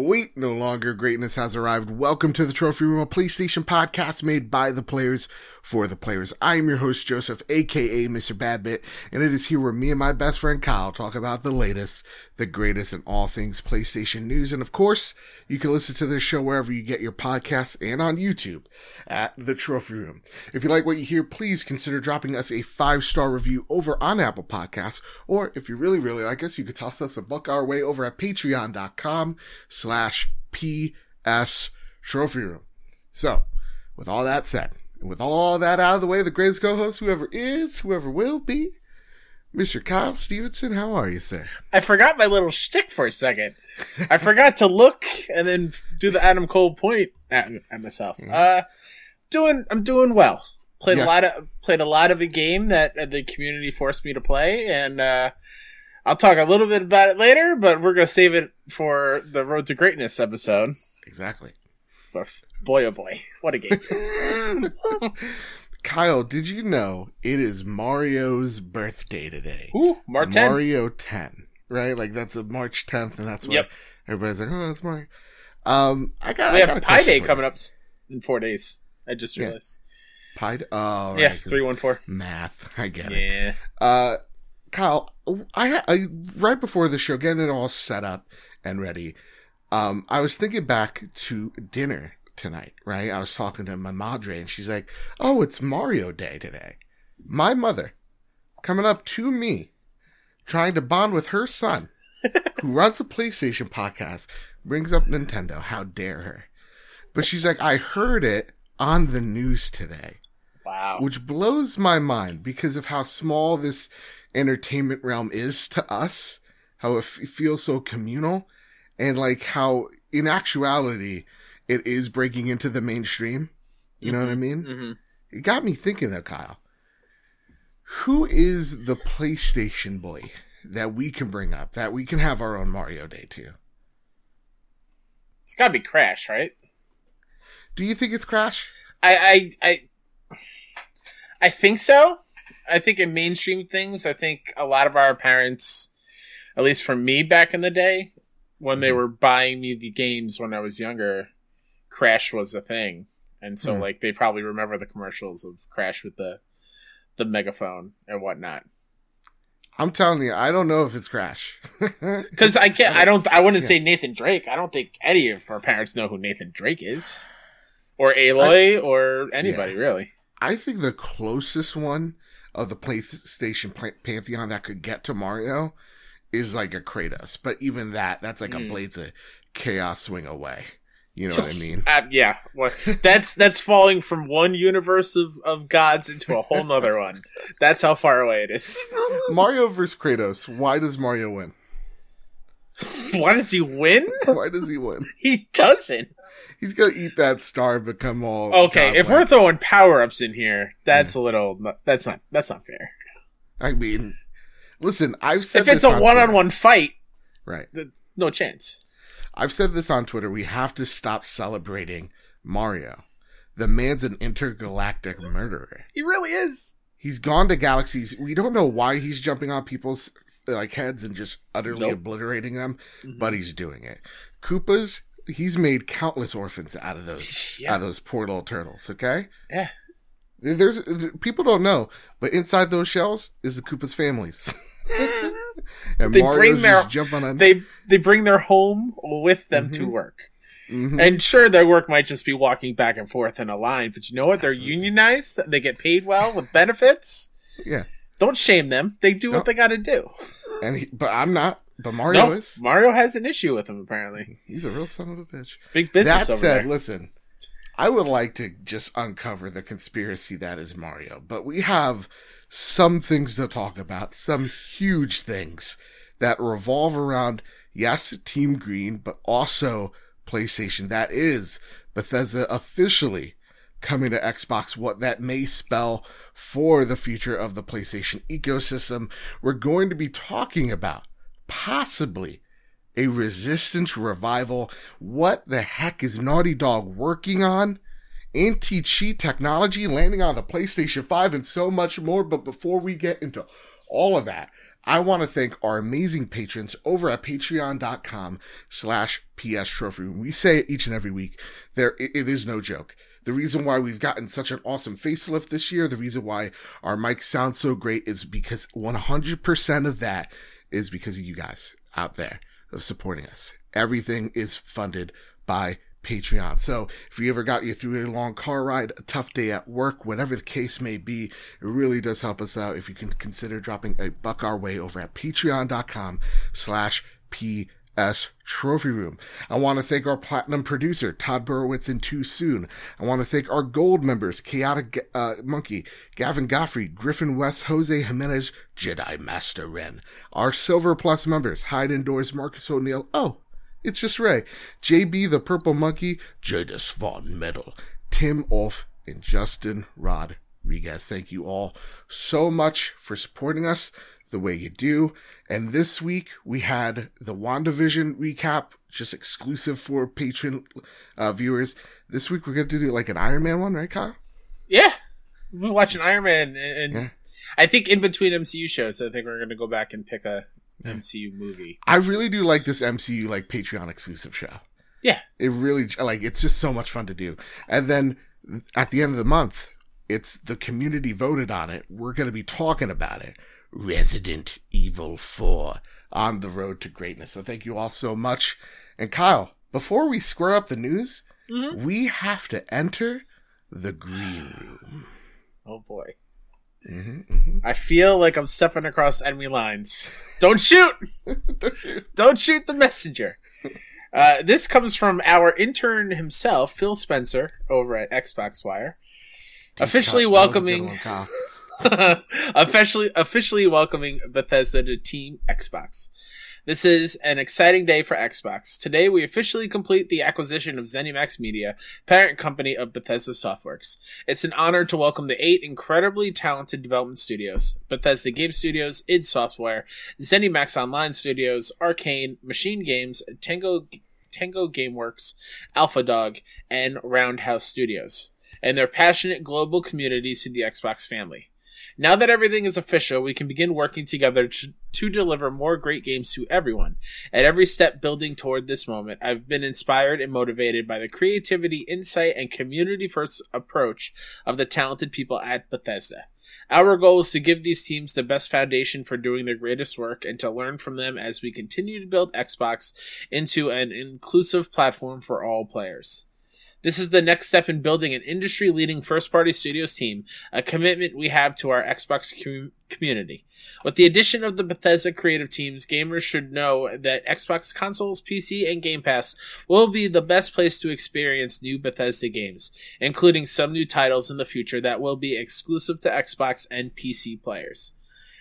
Wait, no longer greatness has arrived. Welcome to the Trophy Room, a PlayStation podcast made by the players for the players. I am your host, Joseph, aka Mr. Badbit, and it is here where me and my best friend Kyle talk about the latest, the greatest in all things PlayStation news. And of course, you can listen to this show wherever you get your podcasts and on YouTube at the Trophy Room. If you like what you hear, please consider dropping us a five star review over on Apple Podcasts, or if you really, really like us, you could toss us a buck our way over at patreon.com slash PS Trophy Room. So, with all that said, and with all that out of the way, the greatest co-host, whoever is, whoever will be, Mr. Kyle Stevenson, how are you, sir? I forgot my little shtick for a second. I forgot to look and then do the Adam Cole point at, at myself. Uh, doing, I'm doing well. Played Yeah. a lot of played a lot of a game that uh, the community forced me to play, and uh, I'll talk a little bit about it later. But we're gonna save it for the Road to Greatness episode. Exactly. But boy, oh boy, what a game! Kyle, did you know it is Mario's birthday today? Ooh, Martin. Mario 10, right? Like that's a March 10th, and that's why Yep. everybody's like, oh, that's Mario. Um, I got. we I have Pi Day coming you. up in four days. I just Yeah. realized. Pi Day. Oh, right, yes, three one four. Math. I get it. Yeah. Uh, Kyle, I, I right before the show, getting it all set up and ready. Um, I was thinking back to dinner tonight, right? I was talking to my madre, and she's like, "Oh, it's Mario Day today." My mother coming up to me, trying to bond with her son, who runs a PlayStation podcast, brings up Nintendo. How dare her? But she's like, "I heard it on the news today." Wow. which blows my mind because of how small this entertainment realm is to us, how it f- feels so communal, and like how in actuality it is breaking into the mainstream. You know what I mean? hmm It got me thinking though, Kyle. Who is the PlayStation boy that we can bring up that we can have our own Mario Day to? It's got to be Crash, right? Do you think it's Crash? I, I, I, I think so. I think in mainstream things, I think a lot of our parents, at least for me back in the day, when they Mhm. were buying me the games when I was younger, Crash was a thing, and so Hmm. like they probably remember the commercials of Crash with the the megaphone and whatnot. I'm telling you, I don't know if it's Crash. Because I can't, I don't, I wouldn't Yeah. say Nathan Drake. I don't think any of our parents know who Nathan Drake is, or Aloy, or anybody really. I think the closest one of the PlayStation pantheon that could get to Mario is like a Kratos, but even that, that's like a Mm. Blades of Chaos swing away. You know what I mean? Uh, yeah, well, that's that's falling from one universe of, of gods into a whole nother one. That's how far away it is. Mario versus Kratos. Why does Mario win? Why does he win? Why does he win? He doesn't. He's gonna eat that star, become all Okay, if we're throwing power ups in here, that's a little. That's not. That's not fair. I mean, listen, I've said If it's this a on one on one fight, right? no chance. I've said this on Twitter. We have to stop celebrating Mario. The man's an intergalactic murderer. He really is. He's gone to galaxies. We don't know why he's jumping on people's like heads and just utterly Nope. obliterating them, Mm-hmm. but he's doing it. Koopas, he's made countless orphans out of those Yeah. out of those poor little turtles. Okay, Yeah. there's people don't know, but inside those shells is the Koopas families. and They Mario's bring their- just jumping on. They they bring their home with them to Mhm. work. Mhm. And sure, their work might just be walking back and forth in a line, but you know what? They're Absolutely. unionized. They get paid well with benefits. yeah, Don't shame them. They do No. what they got to do. and he, but I'm not. But Mario No, is. Mario has an issue with him Apparently, He's a real son of a bitch. big business that over said, there. listen, I would like to just uncover the conspiracy that is Mario, but we have some things to talk about, some huge things that revolve around, yes, Team Green, but also PlayStation. That is Bethesda officially coming to Xbox, what that may spell for the future of the PlayStation ecosystem. We're going to be talking about possibly a resistance revival. What the heck is Naughty Dog working on? Anti cheat technology landing on the PlayStation 5 and so much more. But before we get into all of that, I want to thank our amazing patrons over at patreon.com slash PS Trophy We say it each and every week. There, it, it is no joke. The reason why we've gotten such an awesome facelift this year, the reason why our mics sound so great is because 100% of that is because of you guys out there of supporting us. Everything is funded by Patreon. So if you ever got you through a long car ride, a tough day at work, whatever the case may be, it really does help us out if you can consider dropping a buck our way over at patreon.com slash PS Trophy Room. I want to thank our platinum producer, Todd Burowitz and Too Soon. I want to thank our gold members, Chaotic uh, Monkey, Gavin Godfrey, Griffin West, Jose Jimenez, Jedi Master Ren. Our silver plus members, Hyde Indoors, Marcus O'Neill. Oh, it's just Ray. JB the Purple Monkey, Jadis Von Metal, Tim Olf, and Justin Rodriguez. Thank you all so much for supporting us the way you do. And this week we had the WandaVision recap, just exclusive for patron uh, viewers. This week we're going to do like an Iron Man one, right, Kyle? Yeah. We've been watching Iron Man, and Yeah. I think in between MCU shows, I think we're going to go back and pick a MCU movie. I really do like this MCU like Patreon exclusive show. Yeah. It really like it's just so much fun to do. And then at the end of the month, it's the community voted on it. We're going to be talking about it. Resident Evil 4 on the road to greatness. So thank you all so much. And Kyle, before we square up the news, Mhm. we have to enter the green room. Oh boy. hmm hmm I feel like I'm stepping across enemy lines. Don't shoot! Don't shoot the messenger. Uh, this comes from our intern himself, Phil Spencer, over at Xbox Wire. Officially That was a good welcoming- one, Kyle. officially officially welcoming Bethesda to Team Xbox. This is an exciting day for Xbox. Today we officially complete the acquisition of ZeniMax Media, parent company of Bethesda Softworks. It's an honor to welcome the eight incredibly talented development studios: Bethesda Game Studios, id Software, ZeniMax Online Studios, Arcane, Machine Games, Tango Tango Gameworks, Alpha Dog, and Roundhouse Studios, and their passionate global communities to the Xbox family. Now that everything is official, we can begin working together to, to deliver more great games to everyone. At every step building toward this moment, I've been inspired and motivated by the creativity, insight, and community first approach of the talented people at Bethesda. Our goal is to give these teams the best foundation for doing their greatest work and to learn from them as we continue to build Xbox into an inclusive platform for all players. This is the next step in building an industry leading first party studios team, a commitment we have to our Xbox com- community. With the addition of the Bethesda creative teams, gamers should know that Xbox consoles, PC, and Game Pass will be the best place to experience new Bethesda games, including some new titles in the future that will be exclusive to Xbox and PC players.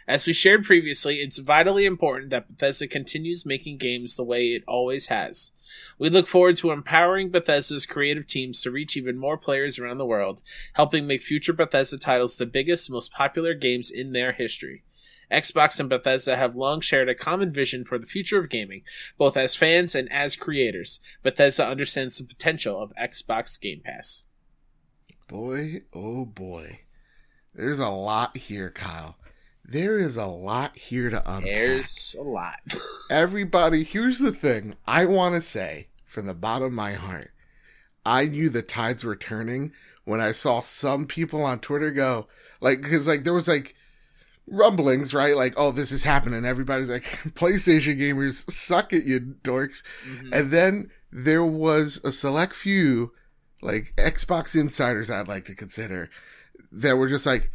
As we shared previously, it's vitally important that Bethesda continues making games the way it always has. We look forward to empowering Bethesda's creative teams to reach even more players around the world, helping make future Bethesda titles the biggest, most popular games in their history. Xbox and Bethesda have long shared a common vision for the future of gaming, both as fans and as creators. Bethesda understands the potential of Xbox Game Pass. Boy, oh boy. There's a lot here, Kyle. There is a lot here to unpack. There's a lot. Everybody, here's the thing. I want to say from the bottom of my heart, I knew the tides were turning when I saw some people on Twitter go, like, because, like, there was, like, rumblings, right? Like, oh, this is happening. Everybody's like, PlayStation gamers, suck it, you dorks. Mhm. And then there was a select few, like Xbox insiders, I'd like to consider, that were just like,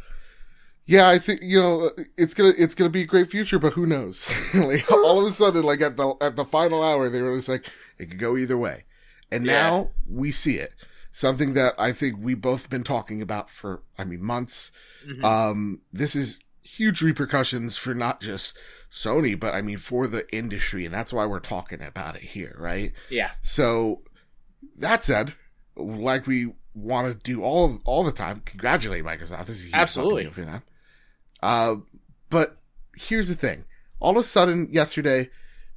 "Yeah, I think you know it's gonna it's gonna be a great future, but who knows?" like all of a sudden, like at the at the final hour, they were just like, "It could go either way," and Yeah. now we see it. Something that I think we both been talking about for, I mean, months. Mhm. Um, this is huge repercussions for not just Sony, but I mean for the industry, and that's why we're talking about it here, right? yeah. So that said, like we want to do all all the time, congratulate Microsoft. This is huge Absolutely. fucking deal for them. Uh, but here's the thing: all of a sudden, yesterday,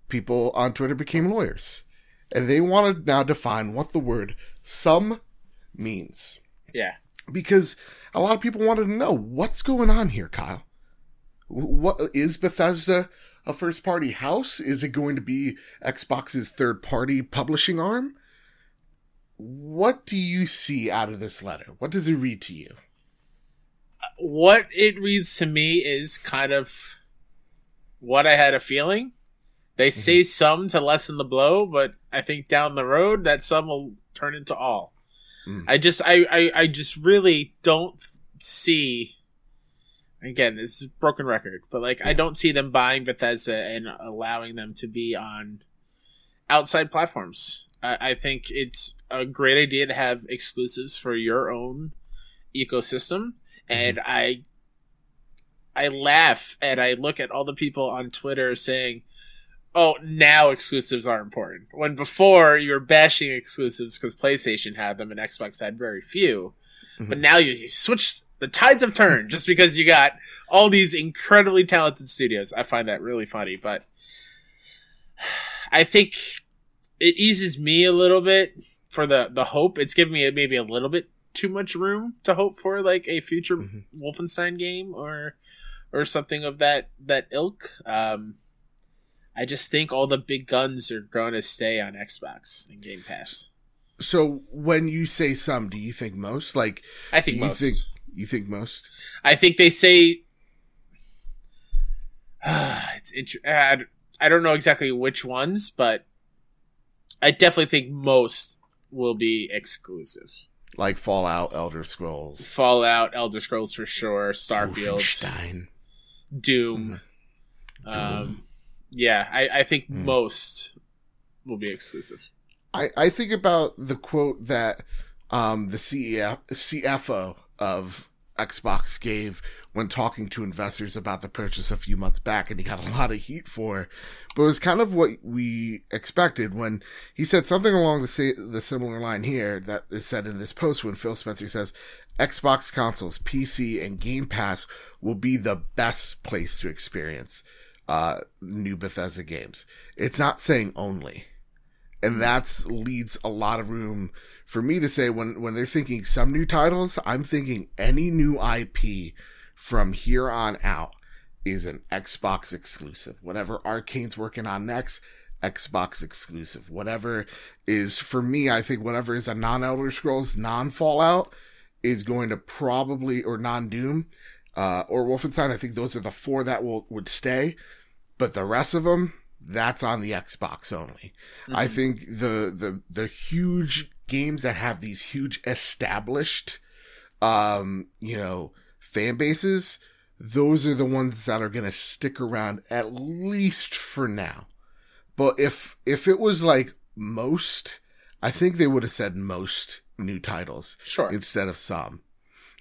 people on Twitter became lawyers, and they want to now define what the word "some" means Yeah. because a lot of people wanted to know what's going on here, Kyle. what is Bethesda a first party house? Is it going to be Xbox's third party publishing arm? What do you see out of this letter? What does it read to you? What it reads to me is kind of what I had a feeling. They say some to lessen the blow, but I think down the road that some will turn into all. Mm. I just I, I I just really don't see again, this is a broken record, but like I don't see them buying Bethesda and allowing them to be on outside platforms. I, I think it's a great idea to have exclusives for your own ecosystem, and I I laugh and I look at all the people on Twitter saying, "Oh, now exclusives are important." When before you were bashing exclusives because PlayStation had them and Xbox had very few, but Mhm. now you, you switch. The tides have turned just because you got all these incredibly talented studios. I find that really funny, but I think it eases me a little bit for the the hope. It's given me maybe a little bit too much room to hope for like a future Mhm. Wolfenstein game or or something of that that ilk. Um, I just think all the big guns are going to stay on Xbox and Game Pass. So when you say some, do you think most? Like I think you most. think you think most? I think they say it's int- I I don't know exactly which ones, but I definitely think most will be exclusive. Like Fallout, Elder Scrolls, Fallout, Elder Scrolls for sure, Starfield. Doom. Mm. Um, yeah, I, I think Mm. most will be exclusive. I, I think about the quote that um, the CEF, CFO of Xbox gave when talking to investors about the purchase a few months back, and he got a lot of heat for. But it was kind of what we expected when he said something along the the similar line here that is said in this post when Phil Spencer says Xbox consoles, PC, and Game Pass will be the best place to experience uh, new Bethesda games. It's not saying only and that leads a lot of room for me to say when when they're thinking some new titles i'm thinking any new ip from here on out is an xbox exclusive. Whatever arcane's working on next xbox exclusive. Whatever is for me i think whatever is a non-elder scrolls non-fallout is going to probably or non-doom uh, or wolfenstein. I think those are the four that will would stay but the rest of them that's on the xbox only. I Mhm. think the the the huge games that have these huge established um you know fan bases those are the ones that are going to stick around at least for now. But if if it was like most I think they would have said most new titles sure. instead of some.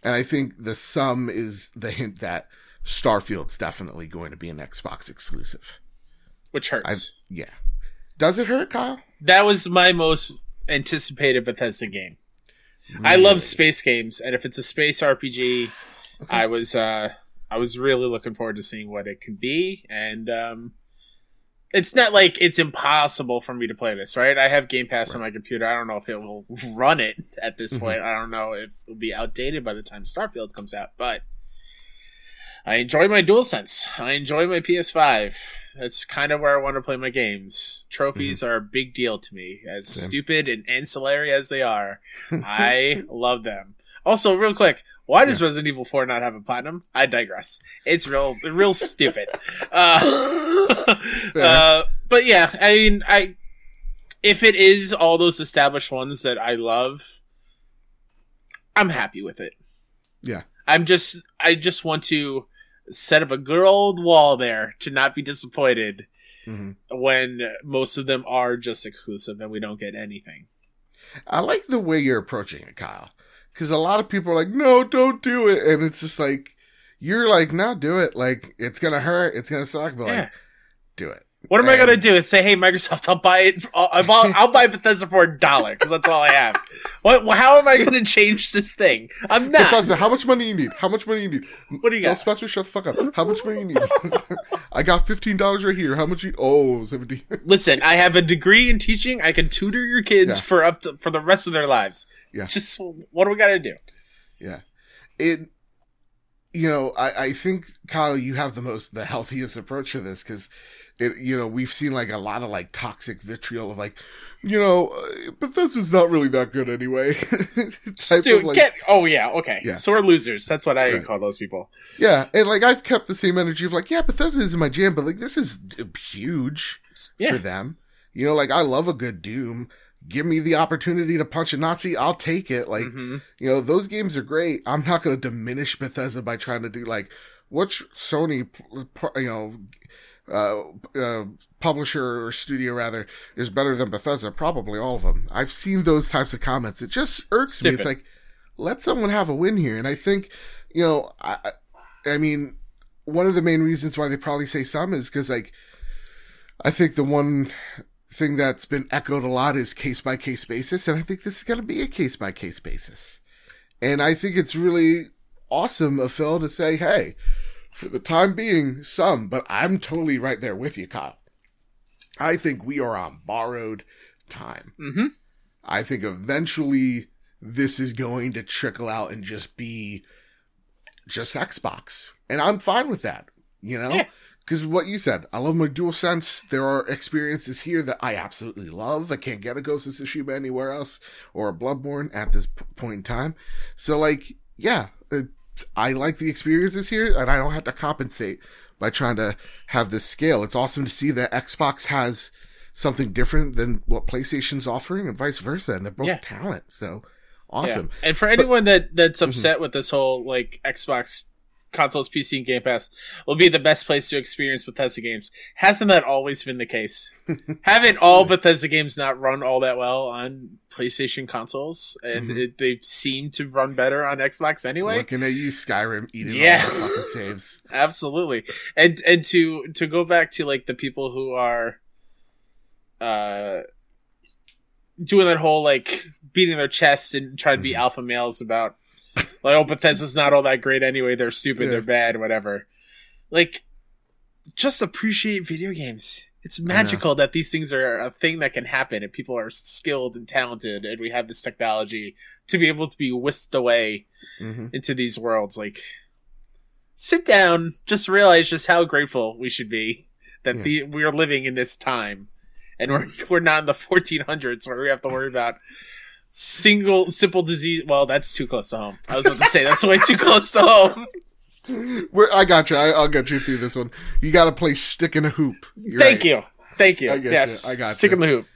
And I think the some is the hint that Starfield's definitely going to be an Xbox exclusive. which hurts. Yeah. Does it hurt, Kyle? that was my most anticipated Bethesda game. I love space games, and if it's a space RPG, I was uh, I was really looking forward to seeing what it can be. And um, it's not like it's impossible for me to play this, right? I have Game Pass on my computer. I don't know if it will run it at this Mhm. point. I don't know if it'll be outdated by the time Starfield comes out, but I enjoy my DualSense. I enjoy my PS5. That's kind of where I want to play my games. Trophies are a big deal to me, as Same. stupid and ancillary as they are. I love them. Also, real quick, why does Resident Evil 4 not have a platinum? I digress. It's real, real stupid. Uh, uh, but yeah, I mean, I if it is all those established ones that I love, I'm happy with it. Yeah. I'm just, I just want to set up a good old wall there to not be disappointed Mhm. when most of them are just exclusive and we don't get anything. I like the way you're approaching it, Kyle. Because a lot of people are like, no, don't do it. And it's just like, you're like, no, do it. Like, it's going to hurt. It's going to suck. But Yeah. like, do it. What am I gonna do? And say, hey, Microsoft, I'll buy it. I'll, I'll, I'll buy Bethesda for a dollar because that's all I have. What? How am I gonna change this thing? I'm not. Bethesda, how much money you need? How much money you need? What do you Phil got? Spencer, shut the fuck up. How much money you need? I got $15 right here. How much you, oh, 17. Listen, I have a degree in teaching. I can tutor your kids Yeah. for up to for the rest of their lives. Yeah. Just what do we got to do? Yeah. It you know, I, I think Kyle, you have the most the healthiest approach to this because it, you know, we've seen like a lot of like toxic vitriol of like, you know, uh, but this is not really that good anyway. Stu, of, like- get. Oh yeah, okay. Yeah. Sore losers. That's what I Right. call those people. yeah, and like I've kept the same energy of like, yeah, Bethesda isn't my jam, but like this is huge Yeah. for them. You know, like I love a good Doom. Give me the opportunity to punch a Nazi, I'll take it. Like, Mhm. you know, those games are great. I'm not going to diminish Bethesda by trying to do like which Sony, you know, uh, uh, publisher or studio rather is better than Bethesda. Probably all of them. I've seen those types of comments. It just irks me. It's like let someone have a win here, and I think you know, I, I I mean, one of the main reasons why they probably say some is because like I think the one thing that's been echoed a lot is case by case basis, and I think this is going to be a case by case basis. And I think it's really awesome of Phil to say, hey, for the time being, some, but I'm totally right there with you, Kyle. I think we are on borrowed time. Mhm. I think eventually this is going to trickle out and just be just Xbox. And I'm fine with that, you know? Yeah. Because what you said, I love my dual sense. There are experiences here that I absolutely love. I can't get a Ghost of Tsushima anywhere else or a Bloodborne at this point in time. So, like, yeah, uh, I like the experiences here, and I don't have to compensate by trying to have this scale. It's awesome to see that Xbox has something different than what PlayStation's offering, and vice versa. And they're both Yeah. talent. So, awesome. Yeah. And for anyone that that's Mm-hmm. upset with this whole like Xbox consoles, PC, and Game Pass will be the best place to experience Bethesda games. Hasn't that always been the case? Haven't all Bethesda games not run all that well on PlayStation consoles, and Mhm. it, they seem to run better on Xbox anyway? Looking at you, Skyrim, eating Yeah. all the fucking saves. Absolutely. And and to to go back to like the people who are uh doing that whole like beating their chest and trying to be Mhm. alpha males about like oh Bethesda's not all that great anyway, they're stupid, Yeah. they're bad, whatever. Like just appreciate video games. It's magical that these things are a thing that can happen and people are skilled and talented and we have this technology to be able to be whisked away hmm into these worlds. Like, sit down, just realize just how grateful we should be that Yeah. the we are living in this time, and we're we're not in the 1400s where we have to worry about single simple disease. Well, that's too close to home. I was about to say that's way too close to home. Where I got you. I, I'll get you through this one. You got to play stick in a hoop. You're Thank right. you, thank you. I yes, you, I got stick you. in the hoop.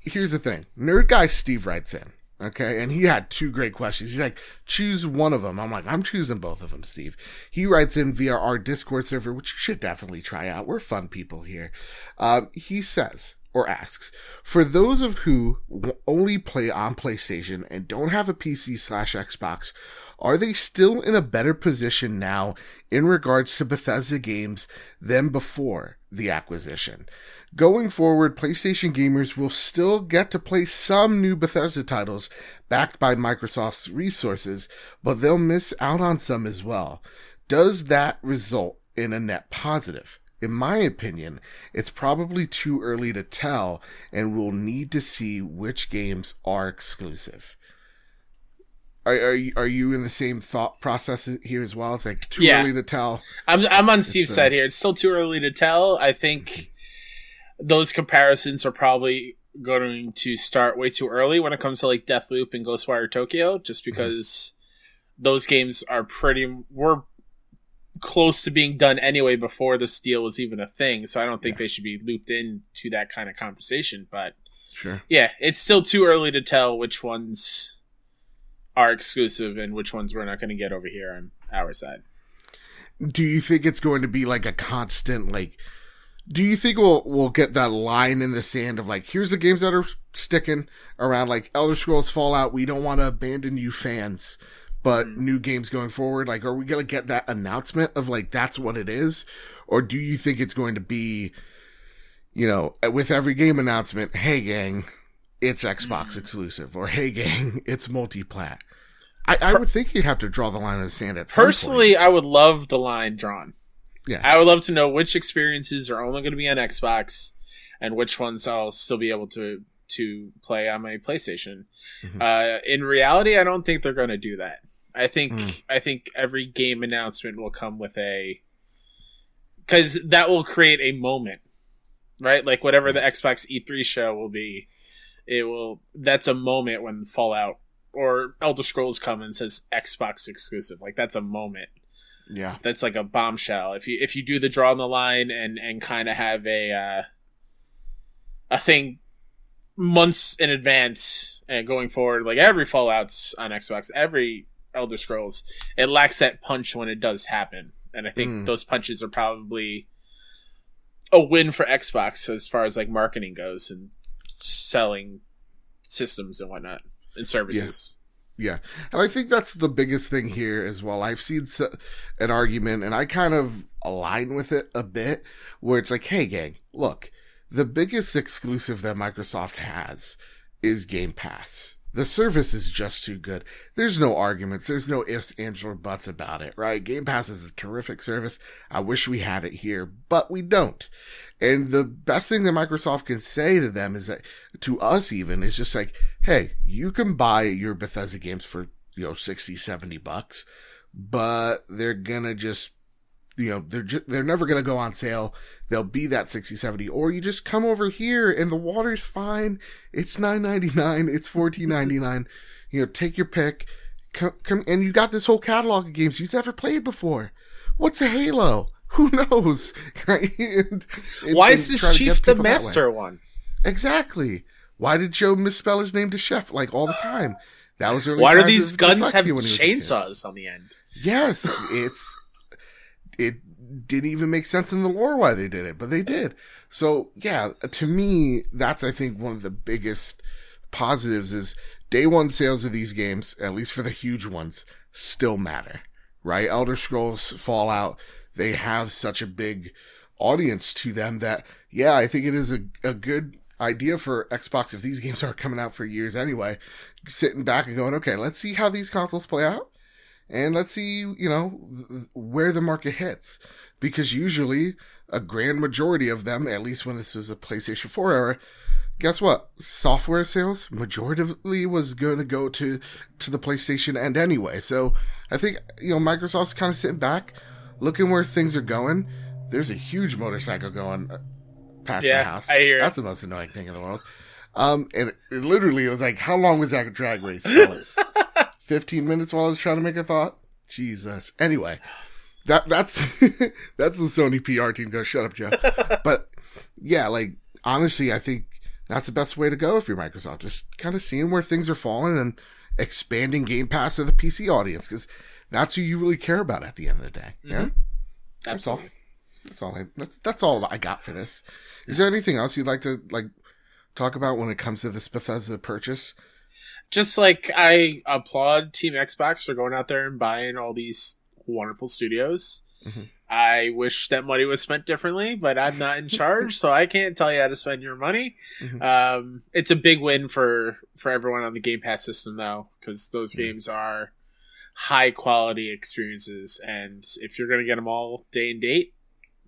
Here's the thing. Nerd guy Steve writes in. Okay, and he had two great questions. He's like, choose one of them. I'm like, I'm choosing both of them, Steve. He writes in via our Discord server, which you should definitely try out. We're fun people here. Um, he says, or asks, for those of who only play on PlayStation and don't have a PC slash Xbox, are they still in a better position now in regards to Bethesda games than before the acquisition? Going forward, PlayStation gamers will still get to play some new Bethesda titles backed by Microsoft's resources, but they'll miss out on some as well. Does that result in a net positive? In my opinion, it's probably too early to tell, and we'll need to see which games are exclusive. Are, are, you, are you in the same thought process here as well? It's like too Yeah. early to tell. I'm I'm on Steve's It's, uh, side here. It's still too early to tell. I think those comparisons are probably going to start way too early when it comes to like Deathloop and Ghostwire Tokyo, just because those games are pretty were close to being done anyway before this deal was even a thing. So I don't think Yeah. they should be looped into that kind of conversation. But Sure. yeah, it's still too early to tell which ones are exclusive and which ones we're not going to get over here on our side. do you think it's going to be like a constant like do you think we'll we'll get that line in the sand of like here's the games that are sticking around like Elder Scrolls Fallout we don't want to abandon you fans but Mm. new games going forward like are we going to get that announcement of like that's what it is or do you think it's going to be you know with every game announcement hey gang it's Xbox Mm. exclusive or hey gang it's multi-plat I, I would think you'd have to draw the line in the sand at some point. Personally, I would love the line drawn. Yeah. I would love to know which experiences are only going to be on Xbox and which ones I'll still be able to to play on my PlayStation. Mhm. Uh, in reality, I don't think they're going to do that. I think Mm. I think every game announcement will come with a because that will create a moment, right? Like whatever the Xbox E3 show will be, it will. That's a moment when Fallout or Elder Scrolls come and says Xbox exclusive. Like that's a moment. Yeah. That's like a bombshell. If you if you do the draw on the line and and kind of have a uh, a thing months in advance and going forward, like every Fallout's on Xbox, every Elder Scrolls, it lacks that punch when it does happen. And I think Mm. those punches are probably a win for Xbox as far as like marketing goes and selling systems and whatnot and services. Yeah. And I think that's the biggest thing here as well. I've seen an argument, and I kind of align with it a bit, where it's like, hey, gang, look, the biggest exclusive that Microsoft has is Game Pass. The service is just too good. There's no arguments. There's no ifs, ands, or buts about it, right? Game Pass is a terrific service. I wish we had it here, but we don't. And the best thing that Microsoft can say to them is that, to us even, is just like, hey, you can buy your Bethesda games for, you know, 60, 70 bucks, but they're gonna just, you know, they're they're never gonna go on sale. They'll be that 60, 70, or you just come over here and the water's fine. It's 9.99. It's 14.99. You know, take your pick. Come, come, and you got this whole catalog of games you've never played before. What's a Halo? Who knows? Right? And- and- Why is this Chief the people that way. Master one? Exactly. Why did Joe misspell his name to Chef like all the time? That was early Why do these guns have when he was a kid. chainsaws on the end? Yes, it's it didn't even make sense in the lore why they did it, but they did. So yeah, to me, that's I think one of the biggest positives is day one sales of these games, at least for the huge ones, still matter. Right? Elder Scrolls Fallout, they have such a big audience to them that yeah, I think it is a, a good idea for Xbox if these games are coming out for years anyway, sitting back and going, okay, let's see how these consoles play out and let's see, you know, where the market hits. Because usually a grand majority of them, at least when this was a PlayStation 4 era, guess what? Software sales majoritively was going to go to to the PlayStation end anyway. So I think you know Microsoft's kind of sitting back, looking where things are going. There's a huge motorcycle going uh, past Yeah, my house. I hear it. That's the most annoying thing in the world. Um, and it, it literally was like, how long was that drag race? 15 minutes while I was trying to make a thought. Jesus. Anyway, that that's that's the Sony PR team. Go shut up, Joe. but yeah, like honestly, I think that's the best way to go if you're Microsoft. Just kind of seeing where things are falling and expanding Game Pass to the PC audience because that's who you really care about at the end of the day. Mm-hmm. Yeah, that's all. That's all. I, that's that's all I got for this. Is there anything else you'd like to like talk about when it comes to this Bethesda purchase? Just like I applaud Team Xbox for going out there and buying all these wonderful studios. Mhm. I wish that money was spent differently, but I'm not in charge, so I can't tell you how to spend your money. Mhm. Um, it's a big win for for everyone on the Game Pass system, though, because those Mhm. games are high quality experiences, and if you're going to get them all day and date,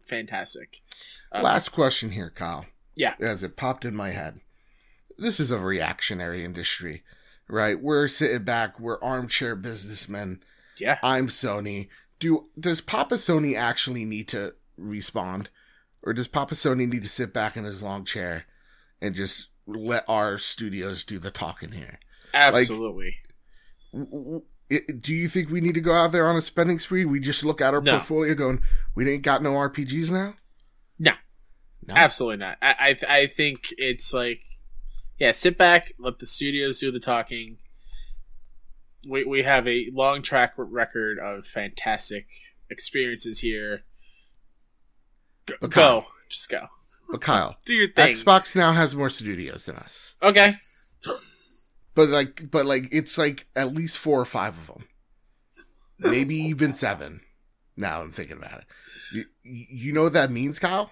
fantastic. Um, Last question here, Kyle. Yeah. As it popped in my head. This is a reactionary industry, right? We're sitting back, we're armchair businessmen. yeah, I'm Sony. Do does Papa Sony actually need to respond? Or does Papa Sony need to sit back in his long chair and just let our studios do the talking here? absolutely. W- w- it- do you think we need to go out there on a spending spree? We just look at our No. portfolio going, we ain't got no RPGs now? No. No. Absolutely not. I, I I think it's like, yeah, sit back, let the studios do the talking. We we have a long track record of fantastic experiences here. Go, But go. Kyle- just go, But Kyle, do your thing. Xbox now has more studios than us. Okay, But like, but like, it's like at least four or five of them, maybe even seven. Now I'm thinking about it. You, you know what that means, Kyle?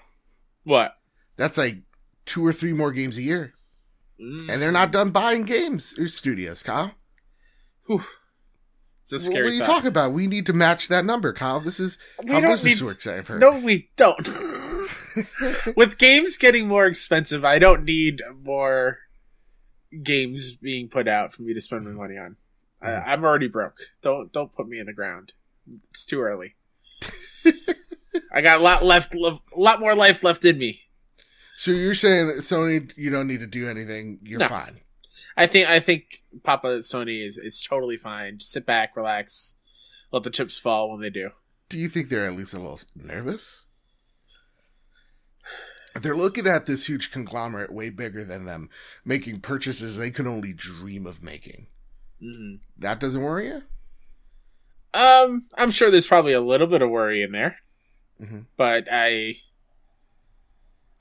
what? That's like two or three more games a year, Mm. and they're not done buying games or studios, Kyle. Whew. It's a What scary are you talking about? We need to match that number, Kyle. This is We how business need- works. I've heard. No, we don't. With games getting more expensive, I don't need more games being put out for me to spend my money on. I, I'm already broke. Don't don't put me in the ground. It's too early. I got a lot left, a lot more life left in me. So you're saying that Sony, you don't need to do anything. You're No. fine. I think I think Papa Sony is is totally fine. Just sit back, relax, let the chips fall when they do. Do you think they're at least a little nervous? They're looking at this huge conglomerate way bigger than them, making purchases they can only dream of making. hmm That doesn't worry you? Um, I'm sure there's probably a little bit of worry in there, Mhm. but I,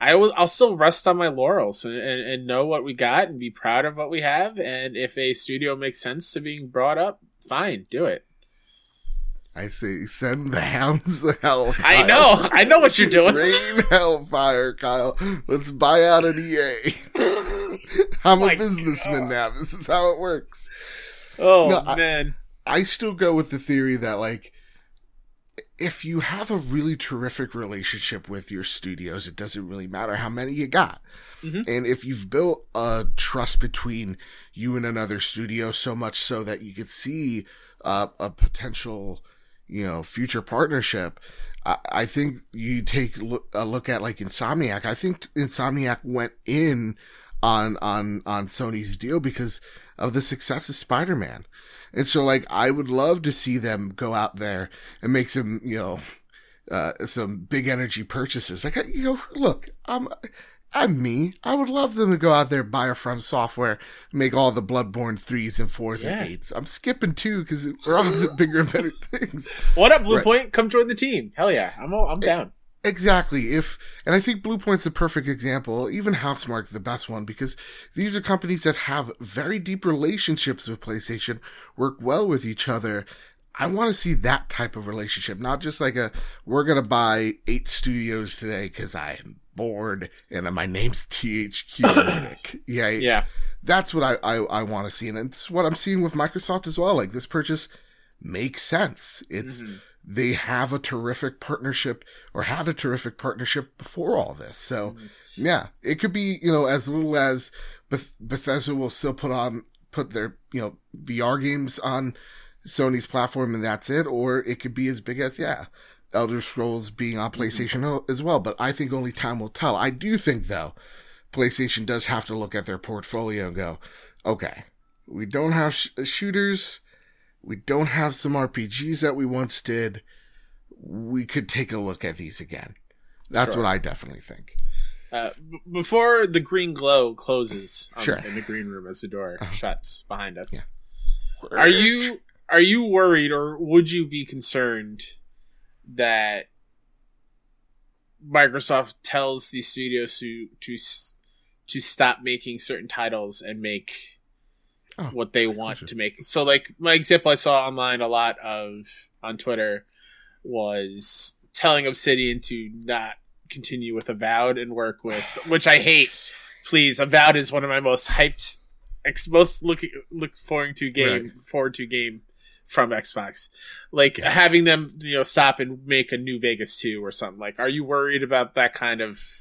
I will. I'll still rest on my laurels and, and, and know what we got and be proud of what we have. And if a studio makes sense to being brought up, fine, do it. I say send the hounds the hell. I know, I know what you're doing. Rain hellfire, Kyle. Let's buy out an EA. I'm a businessman God. now. This is how it works. Oh No, I- man, I still go with the theory that like if you have a really terrific relationship with your studios, it doesn't really matter how many you got. Mhm. And if you've built a trust between you and another studio so much so that you could see uh, a potential, you know, future partnership, I, I think you take look, a look at like Insomniac. I think Insomniac went in on on on Sony's deal because of the success of Spider-Man. And so like I would love to see them go out there and make some, you know, uh, some big energy purchases. Like, you know, look, I'm, I'm me. I would love them to go out there, buy a From Software, make all the Bloodborne threes and fours Yeah. and eights. I'm skipping two because we're on to bigger and better things. what up, Blue Right. Point? Come join the team. Hell yeah, I'm all, I'm down. Exactly. If and I think Bluepoint's a perfect example, even Housemarque the best one, because these are companies that have very deep relationships with PlayStation, work well with each other. I want to see that type of relationship, not just like a we're gonna buy eight studios today because I am bored and my name's THQ. Yeah, Yeah, that's what I I, I want to see, and it's what I'm seeing with Microsoft as well. Like this purchase makes sense. It's Mhm. They have a terrific partnership or had a terrific partnership before all this. So mm-hmm. yeah, it could be you know as little as Beth- Bethesda will still put on put their you know VR games on Sony's platform and that's it, or it could be as big as yeah. Elder Scrolls being on mm-hmm. PlayStation o- as well, but I think only time will tell. I do think though, PlayStation does have to look at their portfolio and go, okay, we don't have sh- shooters, we don't have some RPGs that we once did. We could take a look at these again. That's Sure. what I definitely think. Uh, b- before the green glow closes Sure. in the green room as the door Uh-huh. shuts behind us, are you are you worried or would you be concerned that Microsoft tells these studios to to to stop making certain titles and make Oh, what they want gotcha. to make? So, like my example, I saw online a lot of on Twitter was telling Obsidian to not continue with Avowed and work with, which I hate. Please, Avowed is one of my most hyped, ex- most looking look forward to game forward to game from Xbox. Like having them, you know, stop and make a new Vegas two or something. Like, are you worried about that kind of?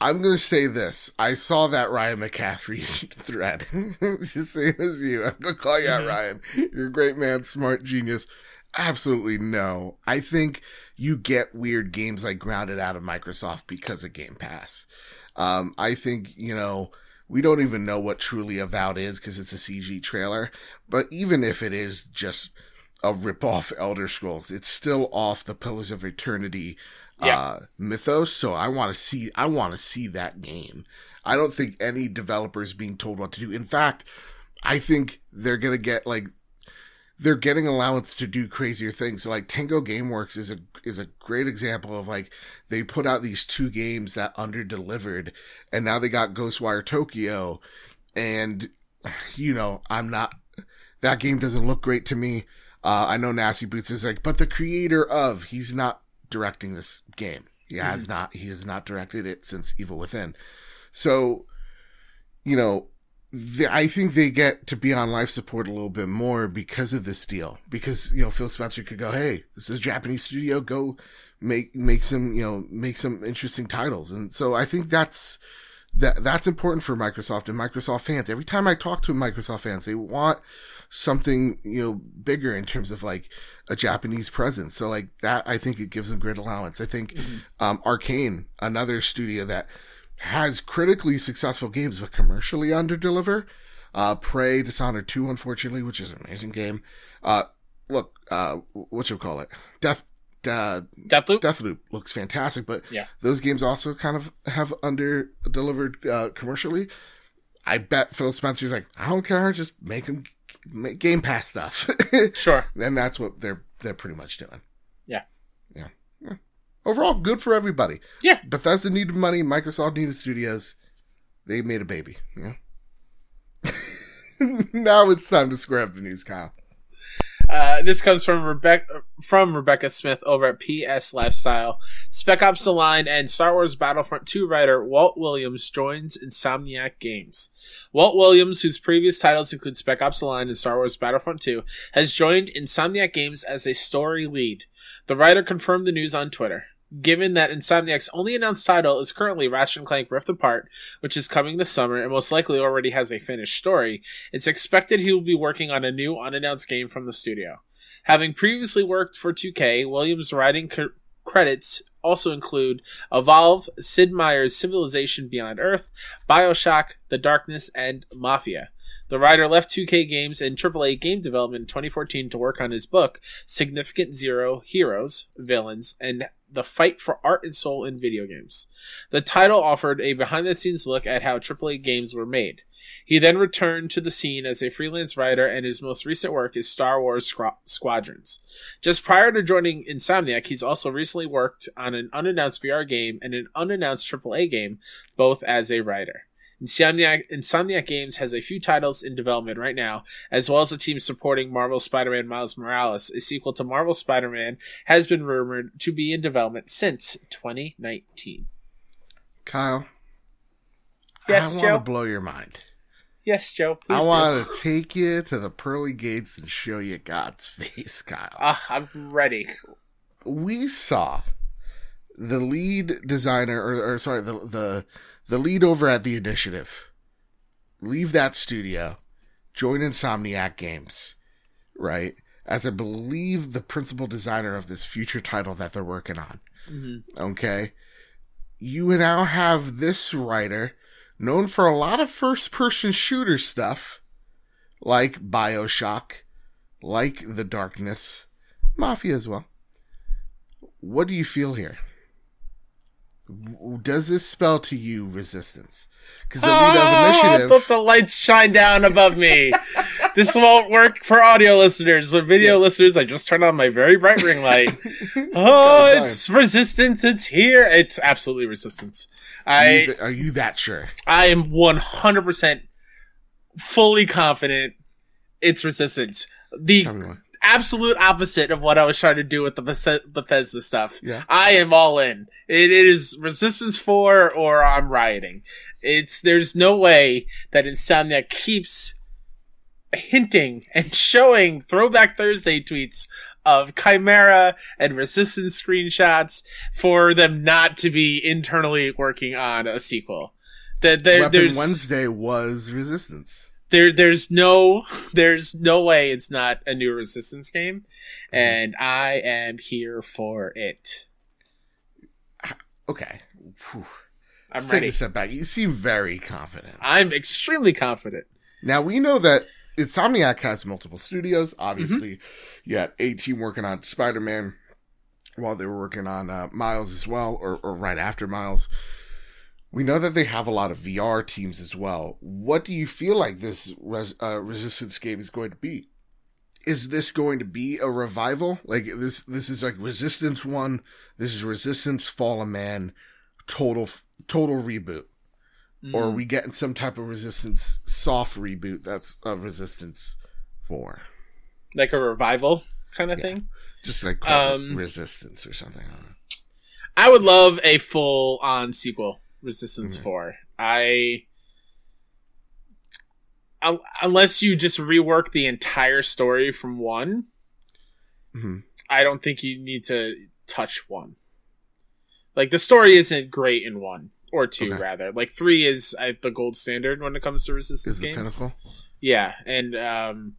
I'm going to say this. I saw that Ryan McCaffrey thread. the same as you. I'm going to call you out, Mhm. Ryan. You're a great man, smart genius. Absolutely no. I think you get weird games like grounded out of Microsoft because of Game Pass. Um, I think, you know, we don't even know what truly Avowed is because it's a CG trailer. But even if it is just a rip-off Elder Scrolls, it's still off the Pillars of Eternity Yeah. uh, mythos. So I want to see, I want to see that game. I don't think any developer is being told what to do. In fact, I think they're gonna get like they're getting allowance to do crazier things. So like Tango Gameworks is a is a great example of like they put out these two games that under delivered, and now they got Ghostwire Tokyo, and you know I'm not that game doesn't look great to me. Uh, I know Nasty Boots is like, but the creator of he's not directing this game. He has mm-hmm. not. He has not directed it since Evil Within. So, you know, the, I think they get to be on life support a little bit more because of this deal. Because you know, Phil Spencer could go, "Hey, this is a Japanese studio. Go make make some you know make some interesting titles." And so I think that's that that's important for Microsoft and Microsoft fans. Every time I talk to Microsoft fans, they want something you know bigger in terms of like a Japanese presence. So like that, I think it gives them great allowance. I think mm-hmm. um, Arkane, another studio that has critically successful games but commercially underdeliver. Uh, Prey, Dishonored 2, unfortunately, which is an amazing game. Uh, look, uh, what you call it? Death, uh, Deathloop. Deathloop looks fantastic, but yeah, those games also kind of have under delivered uh, commercially. I bet Phil Spencer's like, I don't care, just make them Game Pass stuff. sure, and that's what they're they're pretty much doing. Yeah, yeah. yeah. Overall, good for everybody. Yeah, Bethesda needed money. Microsoft needed studios. They made a baby. Yeah. now it's time to square up the news, Kyle. Uh, this comes from Rebecca from Rebecca Smith over at PS Lifestyle. Spec Ops: The Line and Star Wars Battlefront 2 writer Walt Williams joins Insomniac Games. Walt Williams, whose previous titles include Spec Ops: The Line and Star Wars Battlefront 2, has joined Insomniac Games as a story lead. The writer confirmed the news on Twitter given that Insomniac's only announced title is currently Ratchet & Clank Rift Apart, which is coming this summer and most likely already has a finished story, it's expected he will be working on a new unannounced game from the studio. Having previously worked for 2K, Williams' writing c- credits also include Evolve, Sid Meier's Civilization Beyond Earth, Bioshock, The Darkness, and Mafia. The writer left 2K Games and AAA game development in 2014 to work on his book, Significant Zero Heroes, Villains, and the Fight for Art and Soul in Video Games. The title offered a behind the scenes look at how AAA games were made. He then returned to the scene as a freelance writer, and his most recent work is Star Wars Squadrons. Just prior to joining Insomniac, he's also recently worked on an unannounced VR game and an unannounced AAA game, both as a writer. Insomniac, Insomniac Games has a few titles in development right now, as well as a team supporting Marvel Spider-Man Miles Morales. A sequel to Marvel Spider-Man has been rumored to be in development since 2019. Kyle, yes, I Joe. want to blow your mind. Yes, Joe. I want to take you to the pearly gates and show you God's face, Kyle. Ah, uh, I'm ready. We saw the lead designer, or, or sorry, the the the lead over at the initiative, leave that studio, join Insomniac Games, right? As I believe the principal designer of this future title that they're working on. Mm-hmm. Okay. You now have this writer known for a lot of first person shooter stuff, like Bioshock, like The Darkness, Mafia as well. What do you feel here? Does this spell to you resistance? Because the lead ah, of initiative. Oh, the lights shine down above me. this won't work for audio listeners, but video yeah. listeners, I just turned on my very bright ring light. oh, it's resistance. It's here. It's absolutely resistance. I are you, th- are you that sure? I am one hundred percent fully confident. It's resistance. The absolute opposite of what I was trying to do with the Bethesda stuff. Yeah. I am all in. It is Resistance 4 or I'm rioting. It's, there's no way that Insomniac keeps hinting and showing Throwback Thursday tweets of Chimera and Resistance screenshots for them not to be internally working on a sequel. That there, Weapon Wednesday was Resistance there there's no there's no way it's not a new resistance game and i am here for it. Okay. Whew. i'm Let's ready take a step back. You seem very confident. I'm extremely confident. Now we know that insomniac has multiple studios obviously. Mm-hmm. you had a team working on spider-man while they were working on uh, miles as well or, or right after miles we know that they have a lot of VR teams as well. What do you feel like this res- uh, Resistance game is going to be? Is this going to be a revival? Like this, this is like Resistance One. This is Resistance Fall of Man, total total reboot. Mm. Or are we getting some type of Resistance soft reboot that's of Resistance Four? Like a revival kind of yeah. thing. Just like um, Resistance or something. I would love a full on sequel Resistance mm-hmm. 4. I unless you just rework the entire story from one, mm-hmm. I don't think you need to touch one. Like the story isn't great in one. or two Okay. rather. Like three is uh, the gold standard when it comes to resistance Is games. Yeah, and um,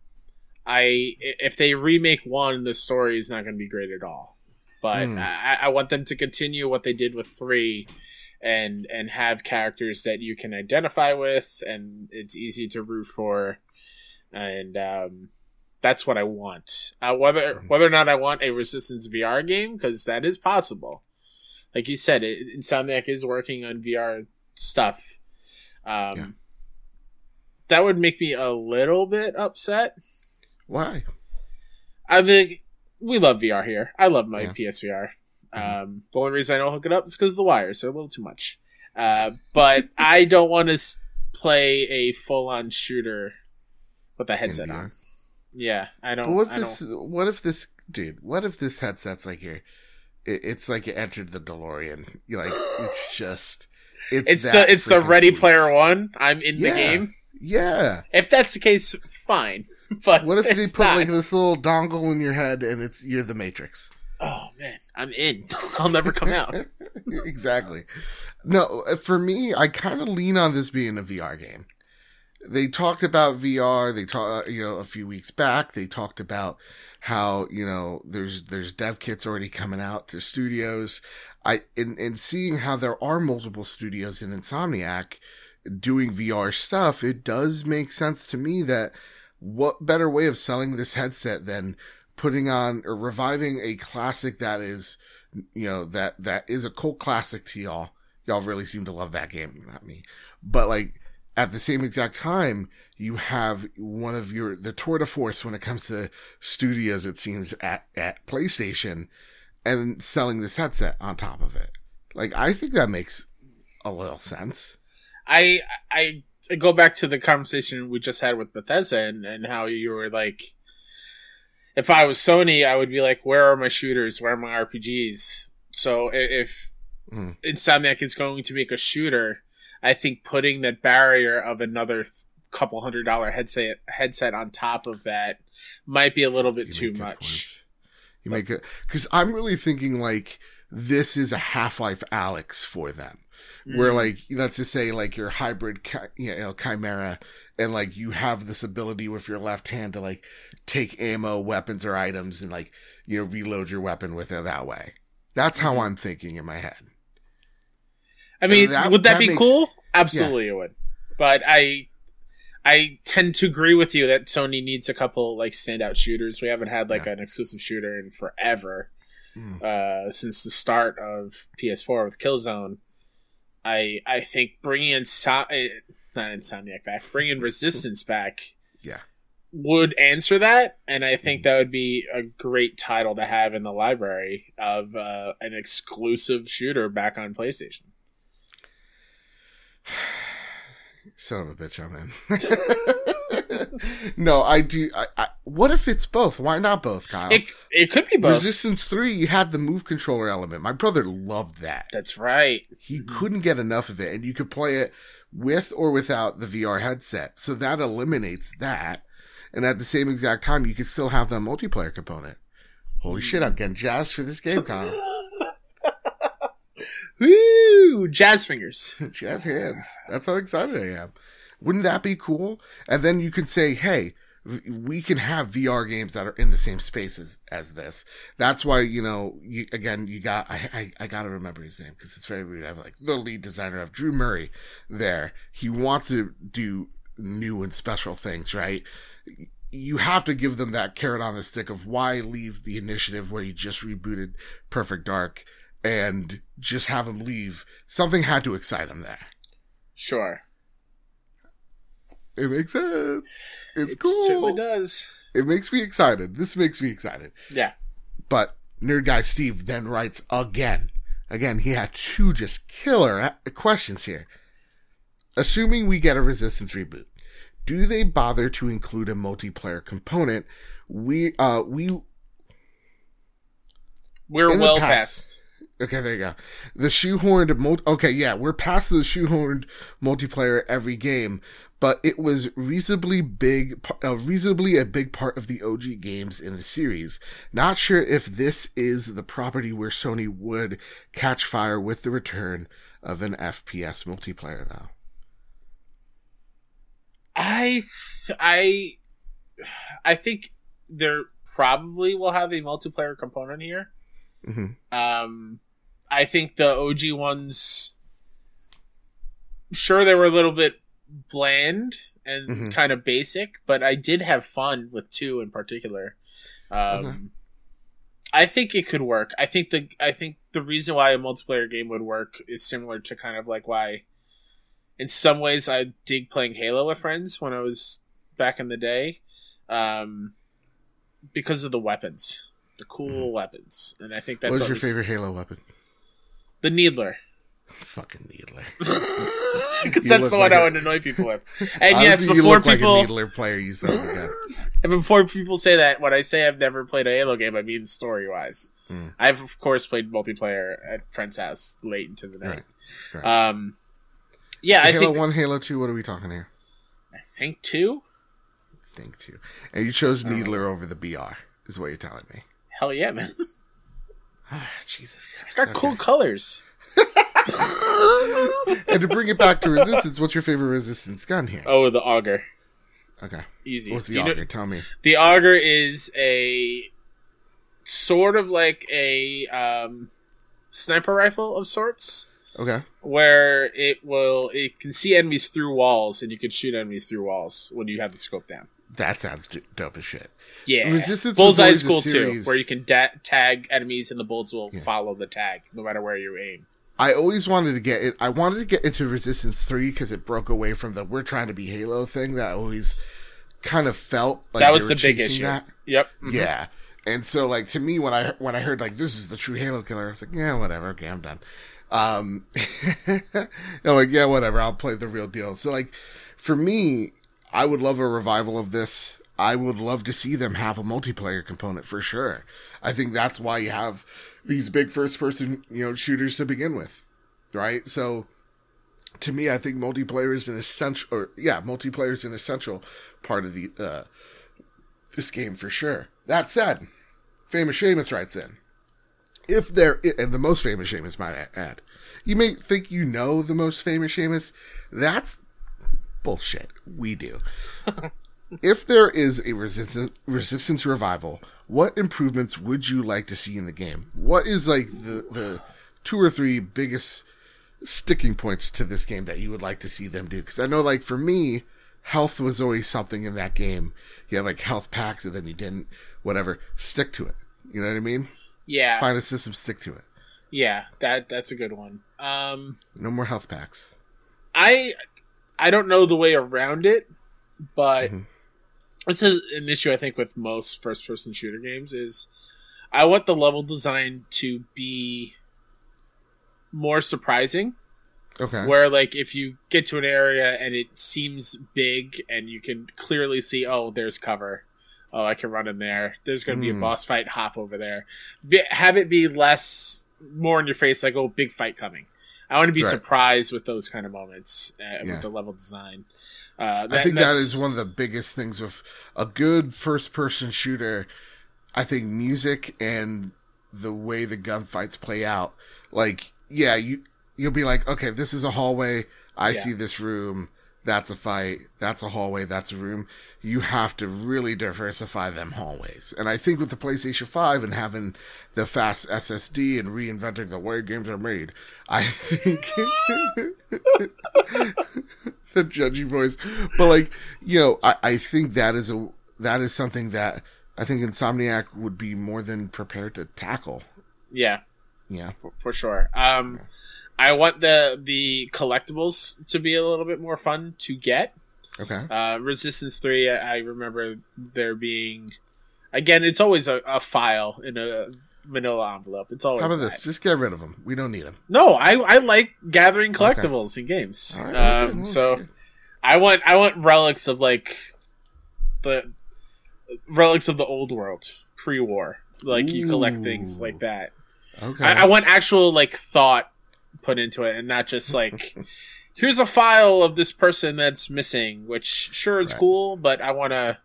I if they remake one, the story is not going to be great at all. But Hmm. I, I want them to continue what they did with three, and and have characters that you can identify with, and it's easy to root for, and um, that's what I want. Uh, whether Hmm. whether or not I want a Resistance VR game, because that is possible. Like you said, it, Insomniac is working on VR stuff. Um, Yeah. That would make me a little bit upset. Why? I mean, we love VR here. I love my Yeah. PSVR. Mhm. Um, the only reason I don't hook it up is because the wires. They're a little too much. Uh, but I don't want to s- play a full-on shooter with a headset on. Yeah, I don't. But what if I this? What if this, dude? What if this headset's like here? It, it's like you entered the DeLorean. You like it's just. It's It's the it's the Ready sweet. Player One. I'm in Yeah. the game. Yeah. If that's the case, fine. But What if they put not. like this little dongle in your head and it's you're the Matrix? Oh man, I'm in. I'll never come out. exactly. No, for me, I kind of lean on this being a VR game. They talked about VR. They talked, you know, a few weeks back. They talked about how you know there's there's dev kits already coming out to studios. I and and seeing how there are multiple studios in Insomniac doing VR stuff, it does make sense to me that what better way of selling this headset than putting on or reviving a classic that is you know that that is a cult classic to y'all. Y'all really seem to love that game not me. But like at the same exact time you have one of your the tour de force when it comes to studios it seems at at playstation and selling this headset on top of it. Like i think that makes a little sense. I I go back to the conversation we just had with Bethesda and, and how you were like, if I was Sony, I would be like, where are my shooters? Where are my RPGs? So if Mm. Insomniac is going to make a shooter, I think putting that barrier of another th- couple hundred dollar headset headset on top of that might be a little bit You too much. You make it because I'm really thinking like this is a Half Life Alyx for them, where Mm. like let's just say like your hybrid chi- you know chimera, and like you have this ability with your left hand to like take ammo, weapons, or items, and like you know reload your weapon with it that way. That's how Mhm. I'm thinking in my head. I mean, that- would that, that be makes- cool? Absolutely, it would. But I, I tend to agree with you that Sony needs a couple like standout shooters. We haven't had like Yeah. an exclusive shooter in forever, Mm. uh, since the start of PS4 with Killzone. I I think bringing in so- eh, not Insomniac back, bringing Resistance back, Yeah. would answer that, and I think that would be a great title to have in the library of uh, an exclusive shooter back on PlayStation. Son of a bitch, I'm in. no, I do. I, I, what if it's both? Why not both, Kyle? It it could be both. Resistance 3, you had the move controller element. My brother loved that. That's right. He couldn't get enough of it, and you could play it with or without the VR headset. So that eliminates that. And at the same exact time, you could still have the multiplayer component. Holy shit, I'm getting jazzed for this game, Kyle. Woo! Jazz fingers. Jazz hands. That's how excited I am. Wouldn't that be cool? And then you can say, hey, we can have VR games that are in the same spaces as, this. That's why, you know, you, again, you got, I, I, I gotta remember his name because it's very weird. I have like the lead designer of Drew Murray there. He wants to do new and special things, right? You have to give them that carrot on the stick of why leave the initiative where you just rebooted Perfect Dark and just have him leave. Something had to excite him there. Sure. It makes sense. It's It cool. certainly does. It makes me excited. This makes me excited. Yeah. But Nerd Guy Steve then writes again. Again, he had two just killer questions here. Assuming we get a Resistance reboot, do they bother to include a multiplayer component? We uh we We're well past- past. Okay, there you go. The shoehorned multi- okay, yeah, we're past the shoehorned multiplayer every game, but it was reasonably big, uh, reasonably a big part of the OG games in the series. Not sure if this is the property where Sony would catch fire with the return of an FPS multiplayer, though. I th- I I think there probably will have a multiplayer component here. hmm Um, I think the OG ones, sure, they were a little bit bland and Mhm. kind of basic, but I did have fun with two in particular. Um, Okay. I think it could work. I think the I think the reason why a multiplayer game would work is similar to kind of like why, in some ways, I dig playing Halo with friends when I was back in the day, um, because of the weapons, the cool weapons, and I think that's What was what your was- favorite Halo weapon? the Needler. Fucking Needler. Because that's look the one like I a- would annoy people with. And Honestly, yes, you before look people like a Needler player, you son of a and before people say that, when I say I've never played a Halo game, I mean story wise. Mm. I've of course played multiplayer at friend's house late into the night. Right, right. Um, yeah, I Halo think One, Halo Two. What are we talking here? I think two. Think two, and you chose Uh-huh. Needler over the BR. Is what you're telling me? Hell yeah, man! Ah, Jesus Christ. It's got Okay. cool colors. And to bring it back to Resistance, what's your favorite Resistance gun here? Oh, the auger, Okay, easy. what's Do the you know- auger? Tell me. the auger is a sort of like a um, sniper rifle of sorts. Okay, where it will it can see enemies through walls and you can shoot enemies through walls when you have the scope down. that sounds d- dope as shit. Yeah, Resistance always a cool too, where you can da- tag enemies and the bullets will Yeah. follow the tag no matter where you aim. I always wanted to get it. I wanted to get into Resistance Three because it broke away from the "we're trying to be Halo" thing that I always kind of felt like that was the big issue. that. Yep. Mhm. Yeah. And so like to me when I when I heard like this is the true Halo killer, I was like, yeah, whatever, okay, I'm done. Um I'm like, yeah, whatever, I'll play the real deal. So like for me, I would love a revival of this. I would love to see them have a multiplayer component for sure. I think that's why you have these big first person, you know, shooters to begin with. Right? So to me, I think multiplayer is an essential or yeah, multiplayer is an essential part of the uh this game for sure. That said, famous Seamus writes in. If there, and the most famous Seamus might add, you may think you know the most famous Seamus. That's bullshit. We do. if there is a resistance, resistance revival, what improvements would you like to see in the game? What is like the, the two or three biggest sticking points to this game that you would like to see them do? Because I know, like, for me, health was always something in that game. You had like health packs and then you didn't, whatever. Stick to it. You know what I mean? Yeah. Find a system, stick to it. Yeah. That that's a good one. Um, No more health packs. I I don't know the way around it, but Mhm. This is an issue I think with most first person shooter games is I want the level design to be more surprising. Okay. Where like if you get to an area and it seems big and you can clearly see, oh, there's cover. Oh, I can run in there. There's going to be Hmm. a boss fight. Hop over there. Be, have it be less more in your face, like oh, big fight coming. I want to be Right. surprised with those kind of moments uh, Yeah. with the level design. Uh, I think that's- one of the biggest things with a good first person shooter. I think music and the way the gunfights play out. Like, yeah, you you'll be like, okay, this is a hallway. I Yeah. see this room. That's a fight. That's a hallway. That's a room. You have to really diversify them hallways. And I think with the PlayStation 5 and having the fast SSD and reinventing the way games are made, I think the judgy voice. But like, you know, I, I think that is a that is something that I think Insomniac would be more than prepared to tackle. yeah, Yeah. for, for sure. Um, I want the the collectibles to be a little bit more fun to get. Okay. Uh, Resistance Three, I I remember there being, again, it's always a, a file in a Manila envelope. It's always How about that. this? Just get rid of them. We don't need them. No, I I like gathering collectibles in games. Right, um, okay, so. I want I want relics of like the relics of the old world pre-war. Like you collect things like that. okay. I, I want actual like thought put into it, and not just like here's a file of this person that's missing. Which sure it's Right. cool, but I want to.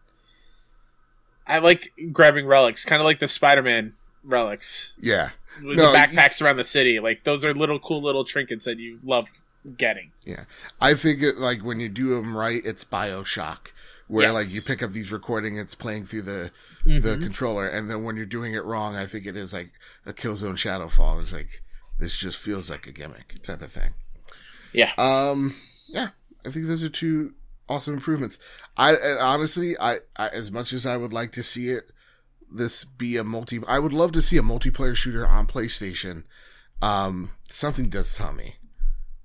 I like grabbing relics, kind of like the Spider-Man relics. yeah. the No, backpacks around the city. Like those are little cool little trinkets that you love getting. Yeah, I think it like when you do them right, it's Bioshock, where Yes. like you pick up these recording, it's playing through the Mm-hmm. the controller, and then when you're doing it wrong, I think it is like a Killzone Shadowfall. It's like this just feels like a gimmick type of thing. Yeah. Um, yeah, I think those are two awesome improvements. I and honestly, I, I as much as I would like to see it, this be a multi. I would love to see a multiplayer shooter on PlayStation. Um, something does tell me,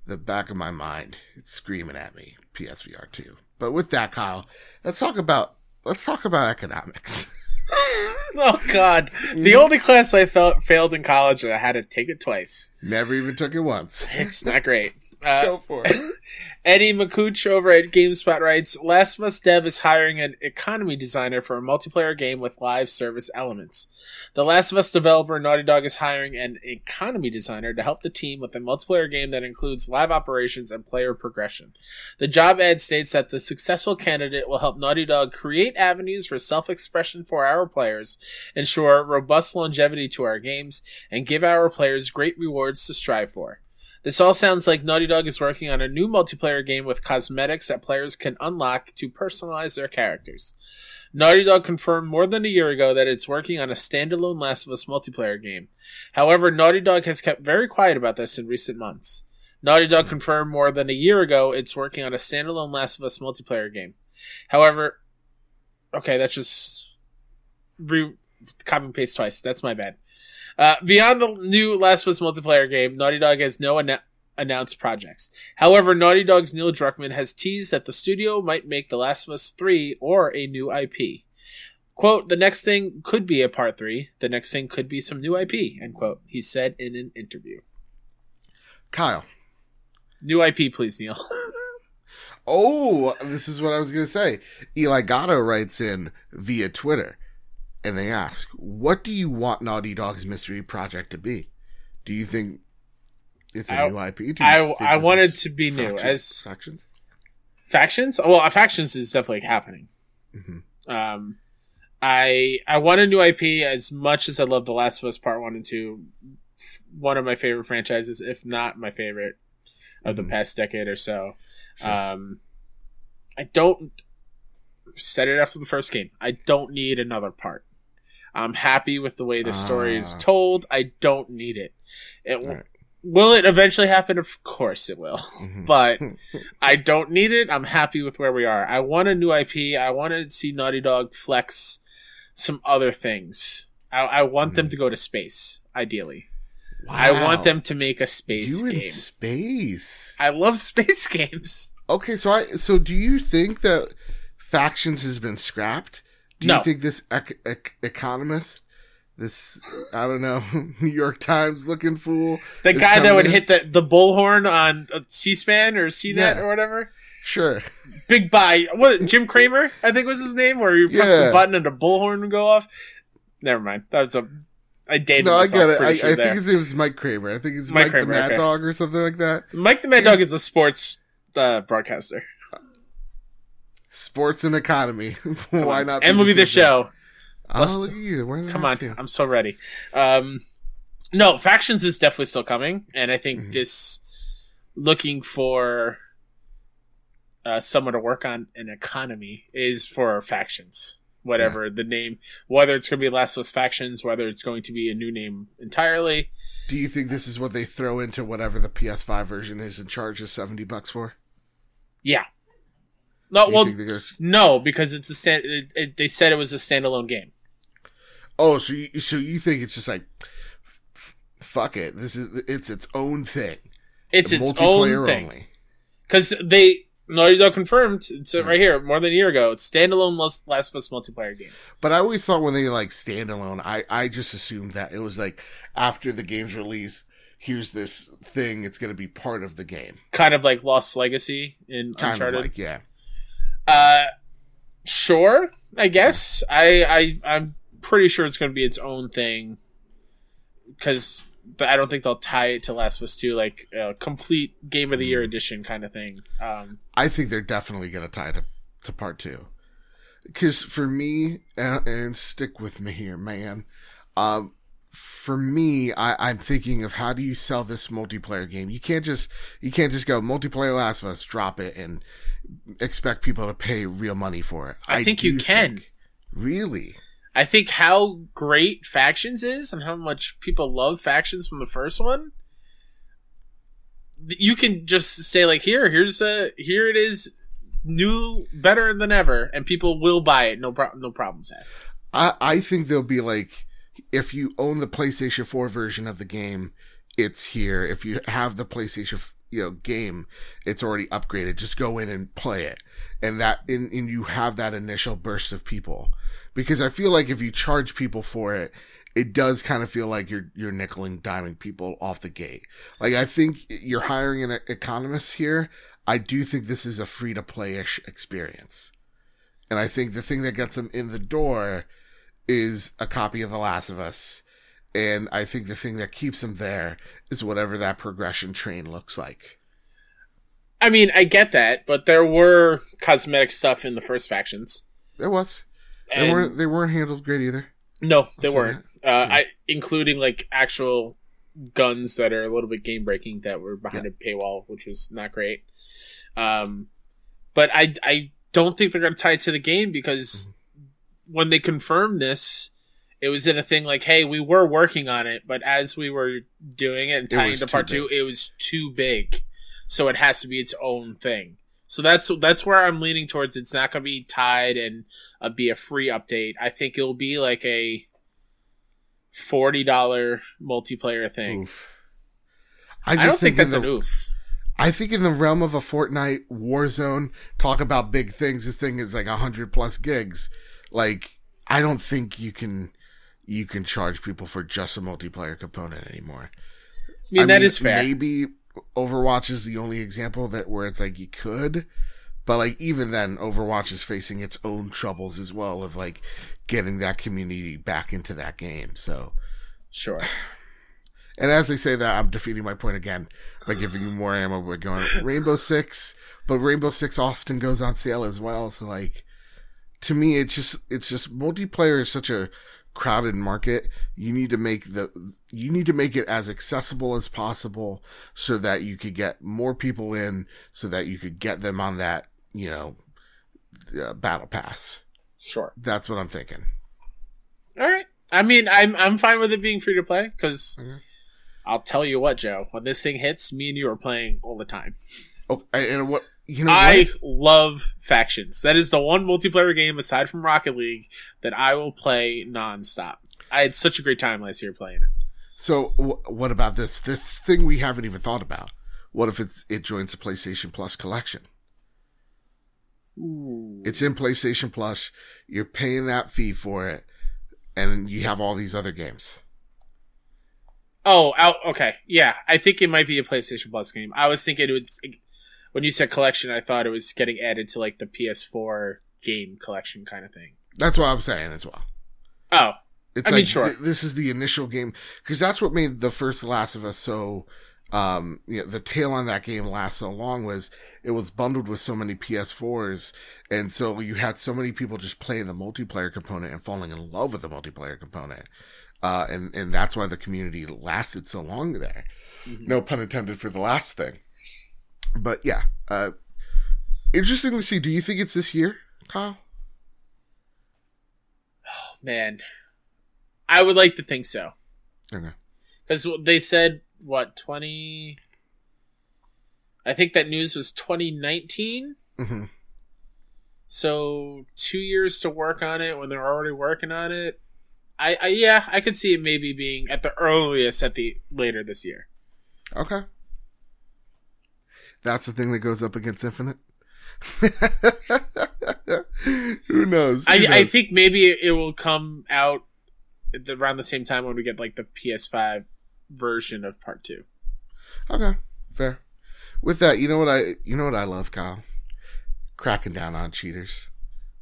the back of my mind, it's screaming at me. PSVR two. But with that, Kyle, let's talk about let's talk about economics. oh God, the only class I felt failed in college, and I had to take it twice. Never even took it once. It's not great. Uh, Go for it. Eddie Makuch over at GameSpot writes, Last of Us Dev is hiring an economy designer for a multiplayer game with live service elements. The Last of Us developer Naughty Dog is hiring an economy designer to help the team with a multiplayer game that includes live operations and player progression. The job ad states that the successful candidate will help Naughty Dog create avenues for self-expression for our players, ensure robust longevity to our games, and give our players great rewards to strive for. This all sounds like Naughty Dog is working on a new multiplayer game with cosmetics that players can unlock to personalize their characters. Naughty Dog confirmed more than a year ago that it's working on a standalone Last of Us multiplayer game. However, Naughty Dog has kept very quiet about this in recent months. Naughty Dog confirmed more than a year ago it's working on a standalone Last of Us multiplayer game. However, okay, that's just re- copy and paste twice. That's my bad. Uh, beyond the new Last of Us multiplayer game, Naughty Dog has no anna- announced projects. However, Naughty Dog's Neil Druckmann has teased that the studio might make The Last of Us 3 or a new IP. Quote, the next thing could be a part 3. The next thing could be some new IP, end quote, he said in an interview. Kyle. New IP, please, Neil. Oh, this is what I was going to say. Eli Gatto writes in via Twitter, and they ask, "What do you want Naughty Dog's mystery project to be? Do you think it's a I- new IP? Do you I, I to be new. As factions. factions well factions is definitely happening Mhm. um i i want a new ip as much as i love the last of us part one and two f- one of my favorite franchises if not my favorite of the Mhm. past decade or so Sure. um i don't said it after the first game i don't need another part i'm happy with the way the story is Ah. told i don't need it it Alright. will it eventually happen of course it will Mhm. but I don't need it. I'm happy with where we are. I want a new IP. I want to see Naughty Dog flex some other things. I, I want them to go to space, ideally. I want them to make a space you in game. space. I love space games. Okay, so I so do you think that factions has been scrapped? Do No. you think this ec- ec- economist, this I don't know, New York Times looking fool, The guy that would in? hit the, the bullhorn on uh, C-SPAN or CNET Yeah. or whatever. Sure. Big buy. What, Jim Cramer, I think was his name, where you press Yeah. the button and the bullhorn would go off. Never mind. That was a. I dated No, I myself get it. I, sure I think his name is Mike Kramer. I think it's Mike Mike, Kramer, the Mad okay. Dog or something like that. Mike the Mad He's- Dog is a sports uh, broadcaster. Sports and economy. Why not? And be movie the show. Oh, Let's- look at you. Why not Come on? I'm so ready. Um, no, factions is definitely still coming, and I think Mhm. this looking for uh, someone to work on an economy is for factions. Whatever the name, whether it's going to be Last of Us factions, whether it's going to be a new name entirely. Do you think this is what they throw into whatever the PS5 version is and charges seventy bucks for? Yeah. No, well, gonna- no, because it's a stand. It, it, they said it was a standalone game. Oh, so you, so you think it's just like, f- fuck it. This is it's its own thing. It's The its own thing. because they Naughty Dog confirmed it's right mm. here more than a year ago. It's standalone Last Last of Us multiplayer game. But I always thought when they like standalone, I I just assumed that it was like after the game's release, here's this thing. It's going to be part of the game. kind of like Lost Legacy in Kind Uncharted. of like yeah. Uh, sure, I guess. I I I'm pretty sure it's going to be its own thing because I don't think they'll tie it to Last of Us Two, like a complete Game of the. Year edition kind of thing. Um, I think they're definitely going to tie it to, to part two. Because for me, and, and stick with me here, man. Um, for me, I, I'm thinking of how do you sell this multiplayer game? You can't just you can't just go multiplayer Last of Us, drop it, and expect people to pay real money for it. I, think you can. think- really? I think how great factions is and how much people love factions from the first one. You can just say like, here, here's a, here it is, new, better than ever, and people will buy it. No problem, no problems asked. I, I think there'll be like if you own the PlayStation 4 version of the game, it's here. If you have the PlayStation you know game, it's already upgraded. Just go in and play it. And that and, and you have that initial burst of people. Because I feel like if you charge people for it, it does kind of feel like you're you're nickel and diming people off the gate. Like I think you're hiring an economist here. I do think this is a free to play ish experience. And I think the thing that gets them in the door is a copy of The Last of Us. And I think the thing that keeps them there is whatever that progression train looks like. I mean, I get that, but there were cosmetic stuff in the first factions. There was. They weren't they weren't handled great either. no, they weren't. Uh, I including like actual guns that are a little bit game breaking that were behind a paywall, which was not great. Um, but I I don't think they're going to tie it to the game because when they confirmed this, it was in a thing like, hey, we were working on it, but as we were doing it and It tying was into part two, it was too big, so it has to be its own thing. So that's that's where I'm leaning towards. It's not going to be tied and uh, be a free update. I think it'll be like a forty dollar multiplayer thing. Oof. I, don't think in that's the, an oof. I think in the realm of a Fortnite Warzone, talk about big things. This thing is like hundred plus gigs. Like I don't think you can you can charge people for just a multiplayer component anymore. I mean, that is fair. Maybe Overwatch is the only example that where it's like you could, but like even then, Overwatch is facing its own troubles as well of like getting that community back into that game. So, Sure. and as I say that, I'm defeating my point again by giving you more ammo. We're going Rainbow Six, but Rainbow Six often goes on sale as well. So like, to me, it's just it's just multiplayer is such a crowded market. You need to make the you need to make it as accessible as possible so that you could get more people in, so that you could get them on that you know uh, battle pass. Sure. That's what I'm thinking. All right. I mean, I'm I'm fine with it being free to play because Mhm. I'll tell you what, Joe. When this thing hits, me and you are playing all the time. Oh, and what you know? I what? love factions. That is the one multiplayer game aside from Rocket League that I will play nonstop. I had such a great time last year playing it. So wh- what about this? This thing we haven't even thought about. What if it's it joins the PlayStation Plus collection? Ooh. It's in PlayStation Plus. You're paying that fee for it, and you have all these other games. Oh, out. Okay, yeah. I think it might be a PlayStation Plus game. I was thinking it would. When you said collection, I thought it was getting added to like the PS4 game collection kind of thing. That's what I'm saying as well. Oh, It's I like mean, sure. th- this is the initial game because that's what made the first Last of Us so. Um, you know, the tail on that game last so long was it was bundled with so many PS4s, and so you had so many people just playing the multiplayer component and falling in love with the multiplayer component. Uh, and and that's why the community lasted so long there. Mhm. No pun intended for the last thing, but yeah, uh, interesting to see. Do you think it's this year, Kyle? Oh man. I would like to think so. Okay. Because they said, what, 20. I think that news was 2019. hmm So two years to work on it when they're already working on it. I, I yeah, I could see it maybe being at the earliest at the later this year. Okay. That's the thing that goes up against Infinite. Who knows? Who I, I think maybe it will come out around the same time when we get like the PS5 version of Part Two. okay, fair. With that, you know what I you know what I love, Kyle? Cracking down on cheaters.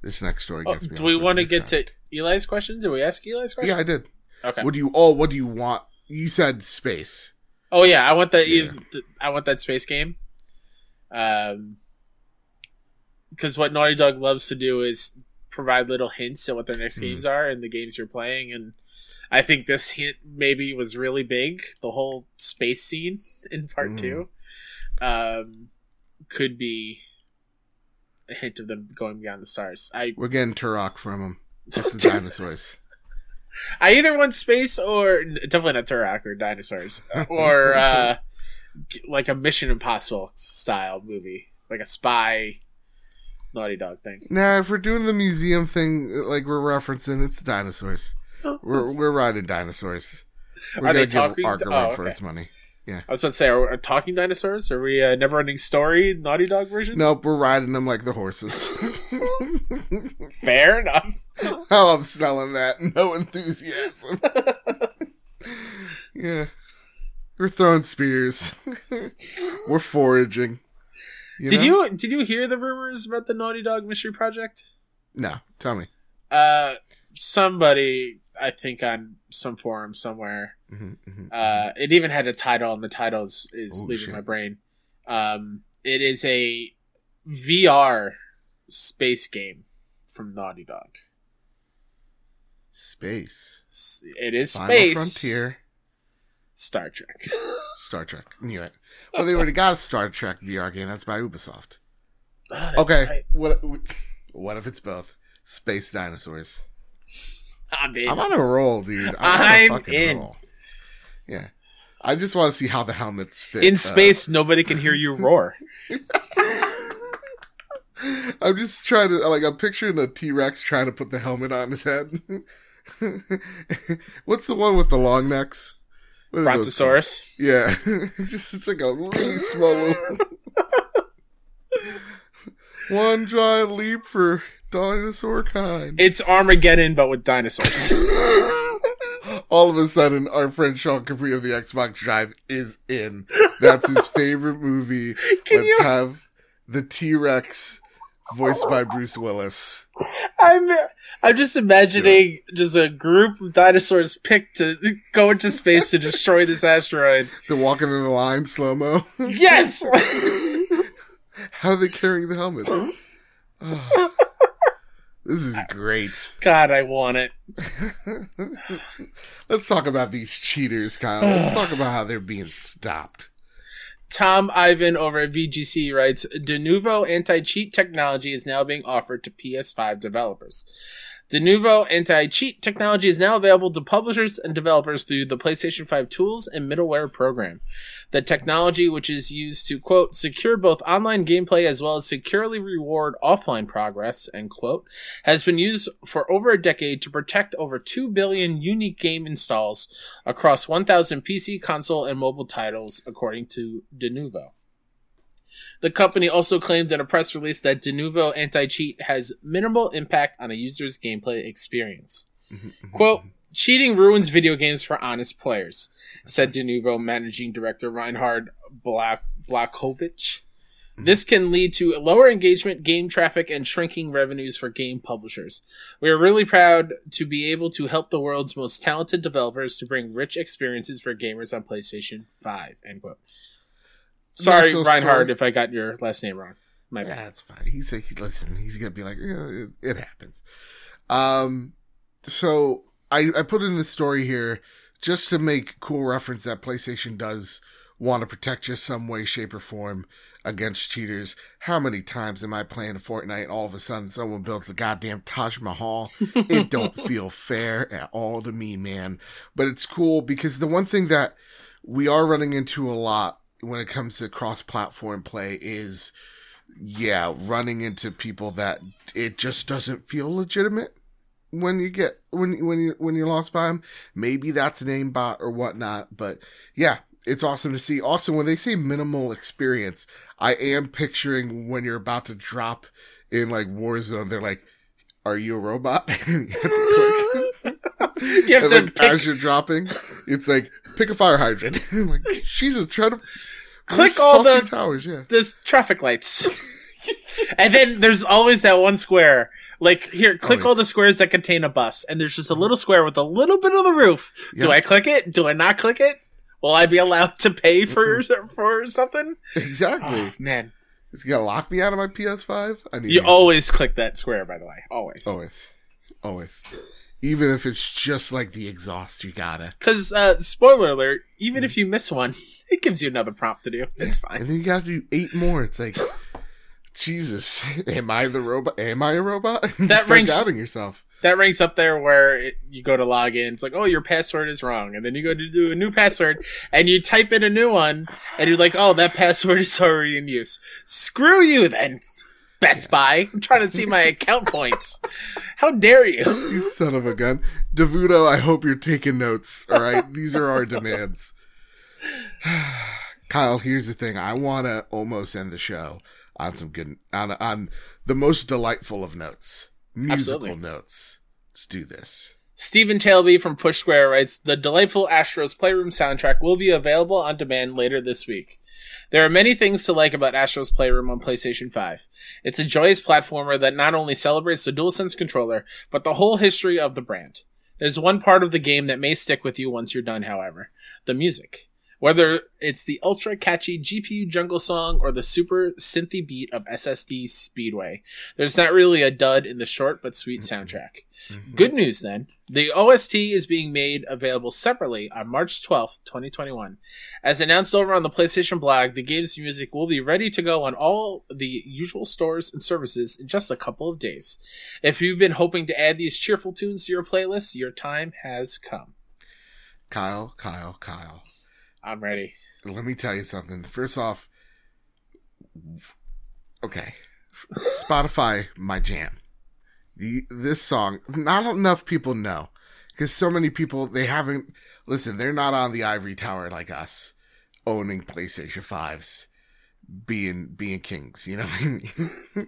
This next story Oh, me. do we want to get to. Eli's question? Did we ask Eli's question? Yeah, I did. Okay. What do you? Oh, what do you want? You said space. Oh yeah, I want that. Yeah. I want that space game. Um, because what Naughty Dog loves to do is provide little hints at what their next Mhm. games are and the games you're playing, and I think this hint maybe was really big. The whole space scene in part Mhm. two um, could be a hint of them going beyond the stars. I We're getting Turok from them. It's the dinosaurs. I either want space or definitely not Turok or dinosaurs or uh, like a Mission Impossible style movie, like a spy Naughty Dog thing. Now, if we're doing the museum thing, like we're referencing, it's dinosaurs. Oh, we're we're riding dinosaurs. We're Are gonna they give talking- Ark a oh, run for okay. its money. Yeah, I was about to say, are we talking dinosaurs? Are we a never-ending story Naughty Dog version? Nope, we're riding them like the horses. Fair enough. How I'm selling that, no enthusiasm. yeah, we're throwing spears. we're foraging. did know? you did you hear the rumors about the Naughty Dog Mystery Project? No, tell me. Uh, somebody I think on some forum somewhere. hmm hmm Uh, it even had a title, and the title is, is Oh, leaving shit. my brain. Um, it is a VR space game from Naughty Dog. Space. It is Final space. Frontier. Star Trek. Star Trek. Knew it. Well, they already got a Star Trek VR game. That's by Ubisoft. Oh, that's okay. right. What? What if it's both? Space dinosaurs. I'm. I'm on a roll, dude. I'm, I'm on a in. roll. Yeah. I just want to see how the helmets fit. in uh, space, nobody can hear you roar. I'm just trying to like. I'm picturing a T Rex trying to put the helmet on his head. What's the one with the long necks? What are those called? Brontosaurus. Yeah, just it's like a really small. one giant leap for dinosaur kind. It's Armageddon, but with dinosaurs. All of a sudden, our friend Sean Capri of the Xbox Drive is in. That's his favorite movie. Can Let's you- have the T Rex voiced by Bruce Willis. I'm I'm just imagining just a group of dinosaurs picked to go into space to destroy this asteroid. They're walking in a line slow mo. Yes. How are they carrying the helmet? Oh, this is great. God, I want it. Let's talk about these cheaters, Kyle. Let's talk about how they're being stopped. Tom Ivan over at VGC writes, Denuvo anti-cheat technology is now being offered to PS5 developers. Denuvo anti-cheat technology is now available to publishers and developers through the PlayStation 5 tools and middleware program. The technology, which is used to, quote, secure both online gameplay as well as securely reward offline progress, end quote, has been used for over a decade to protect over 2 billion unique game installs across 1,000 PC, console, and mobile titles, according to Denuvo. The company also claimed in a press release that Denuvo anti-cheat has minimal impact on a user's gameplay experience. Mm-hmm, mm-hmm, quote, mm-hmm. cheating ruins video games for honest players, said Denuvo managing director Reinhard Black Blaukovitsch. This can lead to lower engagement, game traffic, and shrinking revenues for game publishers. We are really proud to be able to help the world's most talented developers to bring rich experiences for gamers on PlayStation 5. End quote. Sorry, so Reinhard, strong. if I got your last name wrong. My bad. that's fine. He's like, listen, he's gonna be like, yeah, it, it happens. Um, so I I put in the story here just to make cool reference that PlayStation does want to protect you some way, shape, or form against cheaters. How many times am I playing Fortnite? and All of a sudden, someone builds a goddamn Taj Mahal. it don't feel fair at all to me, man. But it's cool because the one thing that we are running into a lot when it comes to cross-platform play is yeah, running into people that it just doesn't feel legitimate when you get when when you when you're lost by them. Maybe that's an aimbot or whatnot, but yeah, it's awesome to see. Also, when they say minimal experience, I am picturing when you're about to drop in like Warzone, they're like, "Are you a robot?" You have to click. You have And, to like, pick- as you're dropping, it's like pick a fire hydrant. I'm like, Jesus, to Click all the- towers. Yeah, There's traffic lights. and then there's always that one square. Like, here, click all the squares that contain a bus. And there's just a little square with a little bit of the roof. Do I click it? Do I not click it? Will I be allowed to pay for for something? exactly. Oh, man. Is he gonna lock me out of my PS5? I need You always click that square, by the way. Always. always, always. Even if it's just like the exhaust, you gotta. Because, uh, spoiler alert, even if you miss one, it gives you another prompt to do. It's fine. And then you gotta do eight more. It's like, Jesus, am I the robot? Am I a robot? That rings- doubting yourself. That ranks up there where it, you go to log in. It's like, oh, your password is wrong. And then you go to do a new password and you type in a new one and you're like, oh, that password is already in use. Screw you then, Best Buy. I'm trying to see my account points. How dare you? You son of a gun. DeVuto, I hope you're taking notes. All right. These are our demands. Kyle, here's the thing. I want to almost end the show on some good, on, on the most delightful of notes. Musical Absolutely. notes. Let's do this. Stephen Tailby from Push Square writes, The delightful Astros Playroom soundtrack will be available on demand later this week. There are many things to like about Astros Playroom on PlayStation 5. It's a joyous platformer that not only celebrates the DualSense controller, but the whole history of the brand. There's one part of the game that may stick with you once you're done, however. The music. Whether it's the ultra catchy GPU jungle song or the super synthy beat of SSD Speedway, there's not really a dud in the short but sweet mm-hmm. soundtrack. Mm-hmm. Good news then. The OST is being made available separately on March 12th, 2021. As announced over on the PlayStation blog, the game's music will be ready to go on all the usual stores and services in just a couple of days. If you've been hoping to add these cheerful tunes to your playlist, your time has come. Kyle, Kyle, Kyle. I'm ready. Let me tell you something. First off, okay, Spotify, my jam. The this song, not enough people know because so many people they haven't. Listen, they're not on the ivory tower like us, owning PlayStation fives, being being kings. You know what I mean?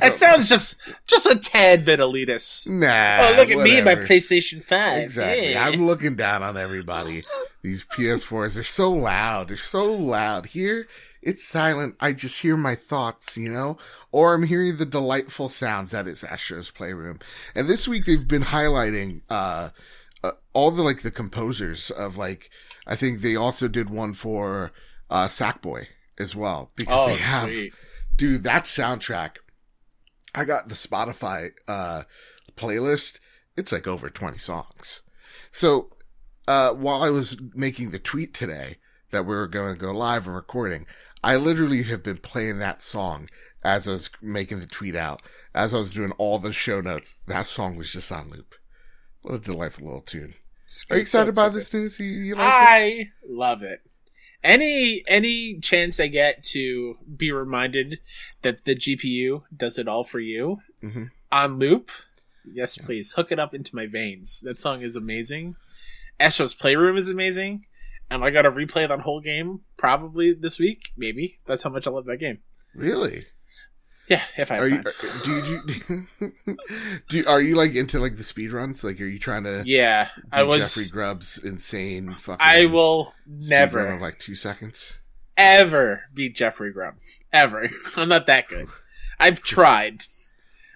That sounds just just a tad bit elitist. nah. oh, look at me and my. PlayStation 5. Exactly. Yeah. I'm looking down on everybody. These PS4s, they're so loud. They're so loud. Here, it's silent. I just hear my thoughts, you know? Or I'm hearing the delightful sounds that is Astro's Playroom. And this week they've been highlighting, uh, uh, all the, like, the composers of, like, I think they also did one for, uh, Sackboy as well. Because Oh, they have, sweet. dude, that soundtrack. I got the Spotify uh playlist. It's like over 20 songs. So, uh while I was making the tweet today that we were going to go live and recording, I literally have been playing that song as I was making the tweet out, as I was doing all the show notes. That song was just on loop. What a delightful little tune. Are you excited about this news? You, you like it? I love it. Any any chance I get to be reminded that the GPU does it all for you Mhm. on loop, yes, please hook it up into my veins. That song is amazing. Astro's Playroom is amazing. Am I gonna replay that whole game? Probably this week, maybe. That's how much I love that game. Really? Yeah, if I Are you, time. Uh, do you, do do are you like into like the speed runs? Like, are you trying to yeah, I was. Jeffrey Grubb's insane fucking I will never. like two seconds? ever beat Jeffrey Grubb. Ever. I'm not that good. I've tried.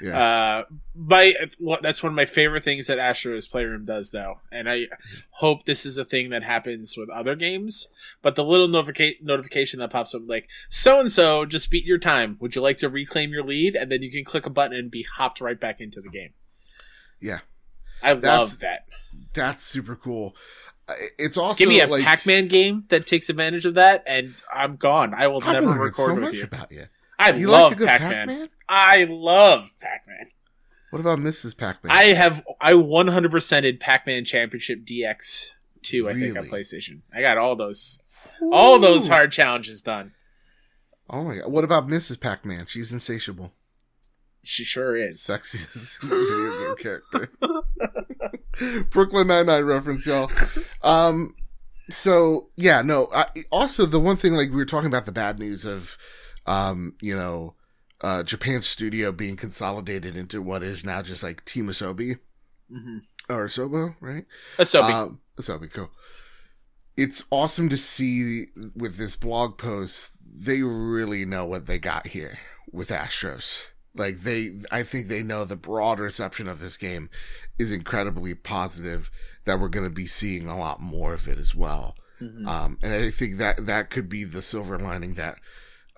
Yeah. Uh, my well, that's one of my favorite things that Astro's Playroom does, though, and I hope this is a thing that happens with other games. But the little notifica- notification that pops up, like so and so just beat your time. Would you like to reclaim your lead? And then you can click a button and be hopped right back into the game. Yeah. I That's- love that. That's super cool. Uh, It's also Give me a like Pac-Man game that takes advantage of that, and I'm gone. I will I've never record so with much you. about you. I You love like Pac-Man. Pac-Man? I love Pac-Man. What about Mrs. Pac-Man? I have I 100%ed Pac-Man Championship DX 2 I think on PlayStation. I got all those all those hard challenges done. Oh my god! What about Mrs. Pac-Man? She's insatiable, She sure is. sexiest video game character. Brooklyn Nine Nine reference, y'all. Um, so yeah, no. I, also, the one thing, like we were talking about the bad news of, um, you know, uh, Japan's studio being consolidated into what is now just like Team Asobi Mhm. or Asobo, right? Asobi. Um, Asobi, cool. It's awesome to see with this blog post. They really know what they got here with Astros. Like they, I think they know the broad reception of this game is incredibly positive. That we're going to be seeing a lot more of it as well. Mhm. Um, and I think that that could be the silver lining that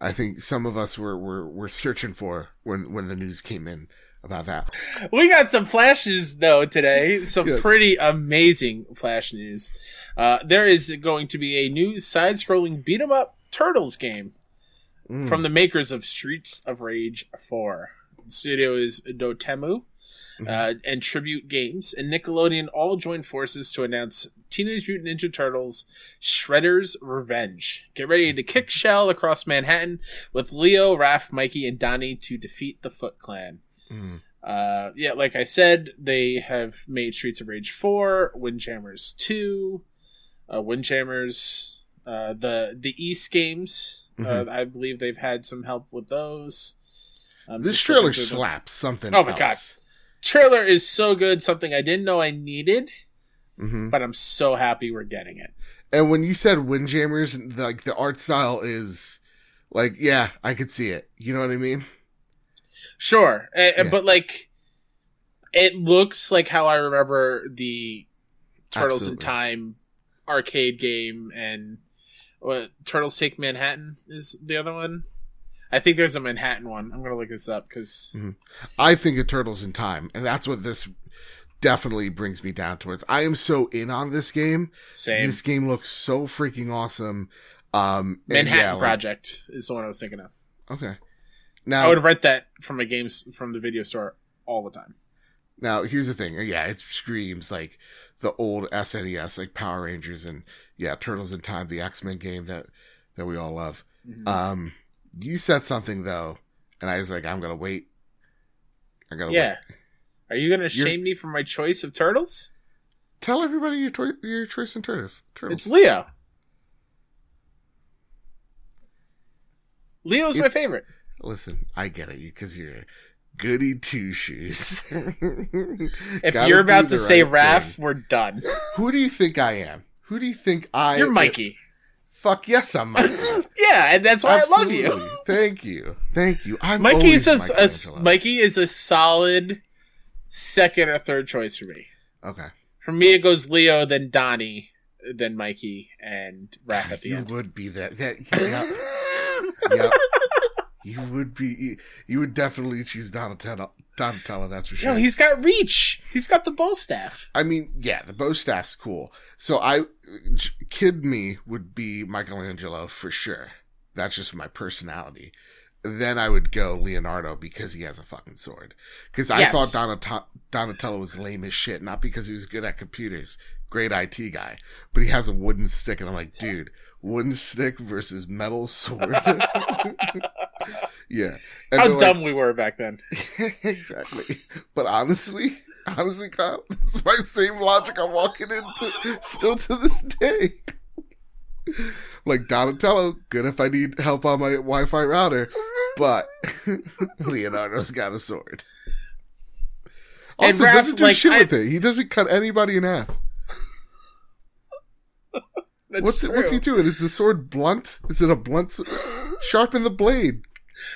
I think some of us were were, were searching for when when the news came in about that. We got some flashes though today. Some Yes. pretty amazing flash news. Uh, there is going to be a new side-scrolling beat 'em up Turtles game Mm. from the makers of Streets of Rage 4. The studio is Dotemu uh, and Tribute Games, and Nickelodeon all joined forces to announce Teenage Mutant Ninja Turtles Shredder's Revenge. Get ready to kick shell across Manhattan with Leo, Raph, Mikey, and Donnie to defeat the Foot Clan. Mm. Uh, yeah, like I said, they have made Streets of Rage 4, Windjammers 2, uh, Windjammers, uh, the the East games. Uh, I believe they've had some help with those. Um, This trailer slaps something. Oh my God. else. Trailer is so good, something I didn't know I needed, Mhm. but I'm so happy we're getting it. And when you said Windjammers, like the art style is like, yeah, I could see it. You know what I mean? Sure, uh, Yeah. but like, it looks like how I remember the Turtles in Time arcade game and what Turtles Take Manhattan is the other one. I think there's a Manhattan one. I'm gonna look this up because I think of Turtles in Time, and that's what this definitely brings me down towards. I am so in on this game. same This game looks so freaking awesome. Um, Manhattan yeah, like- Project is the one I was thinking of. okay. Now I would rent that from a games from the video store all the time. now here's the thing. Yeah, it screams like the old SNES, like Power Rangers, and yeah, Turtles in Time, the X Men game that that we all love. Mhm. Um, you said something though, and I was like, I'm gonna wait. I gotta yeah. wait. Are you gonna You're- shame me for my choice of turtles? Tell everybody your toi- your choice in Turtles. Turtles. It's Leo. Leo's my favorite. Listen, I get it, you because you're goody two shoes. If you're about to say right Raph, we're done. who do you think I am? Who do you think I? You're Mikey. Fuck yes, I'm Mikey. yeah, and that's why I love you. Thank you, thank you. I'm Mikey is a, a Mikey is a solid second or third choice for me. Okay, For me, it goes Leo, then Donnie, then Mikey, and Raph at the you end. would be that. That yep, yep. You would be. You, would definitely choose Donatello. Donatello, that's for sure. No, he's got reach. He's got the bo staff. I mean, yeah, the bo staff's cool. So I, kid me would be Michelangelo for sure. That's just my personality. Then I would go Leonardo because he has a fucking sword. Because I Yes. thought Donat- Donatello was lame as shit, not because he was good at computers. Great IT guy, but he has a wooden stick, and I'm like, dude, wooden stick versus metal sword. yeah. And How they're like, dumb we were back then. exactly. But honestly, honestly, Kyle, it's my same logic I'm walking into still to this day. like Donatello, good if I need help on my Wi-Fi router, but Leonardo's got a sword. And Also, Raph, doesn't do like, shit I- with it. He doesn't cut anybody in half. That's what's it, what's he doing? Is the sword blunt? Is it a blunt? Sharpen the blade.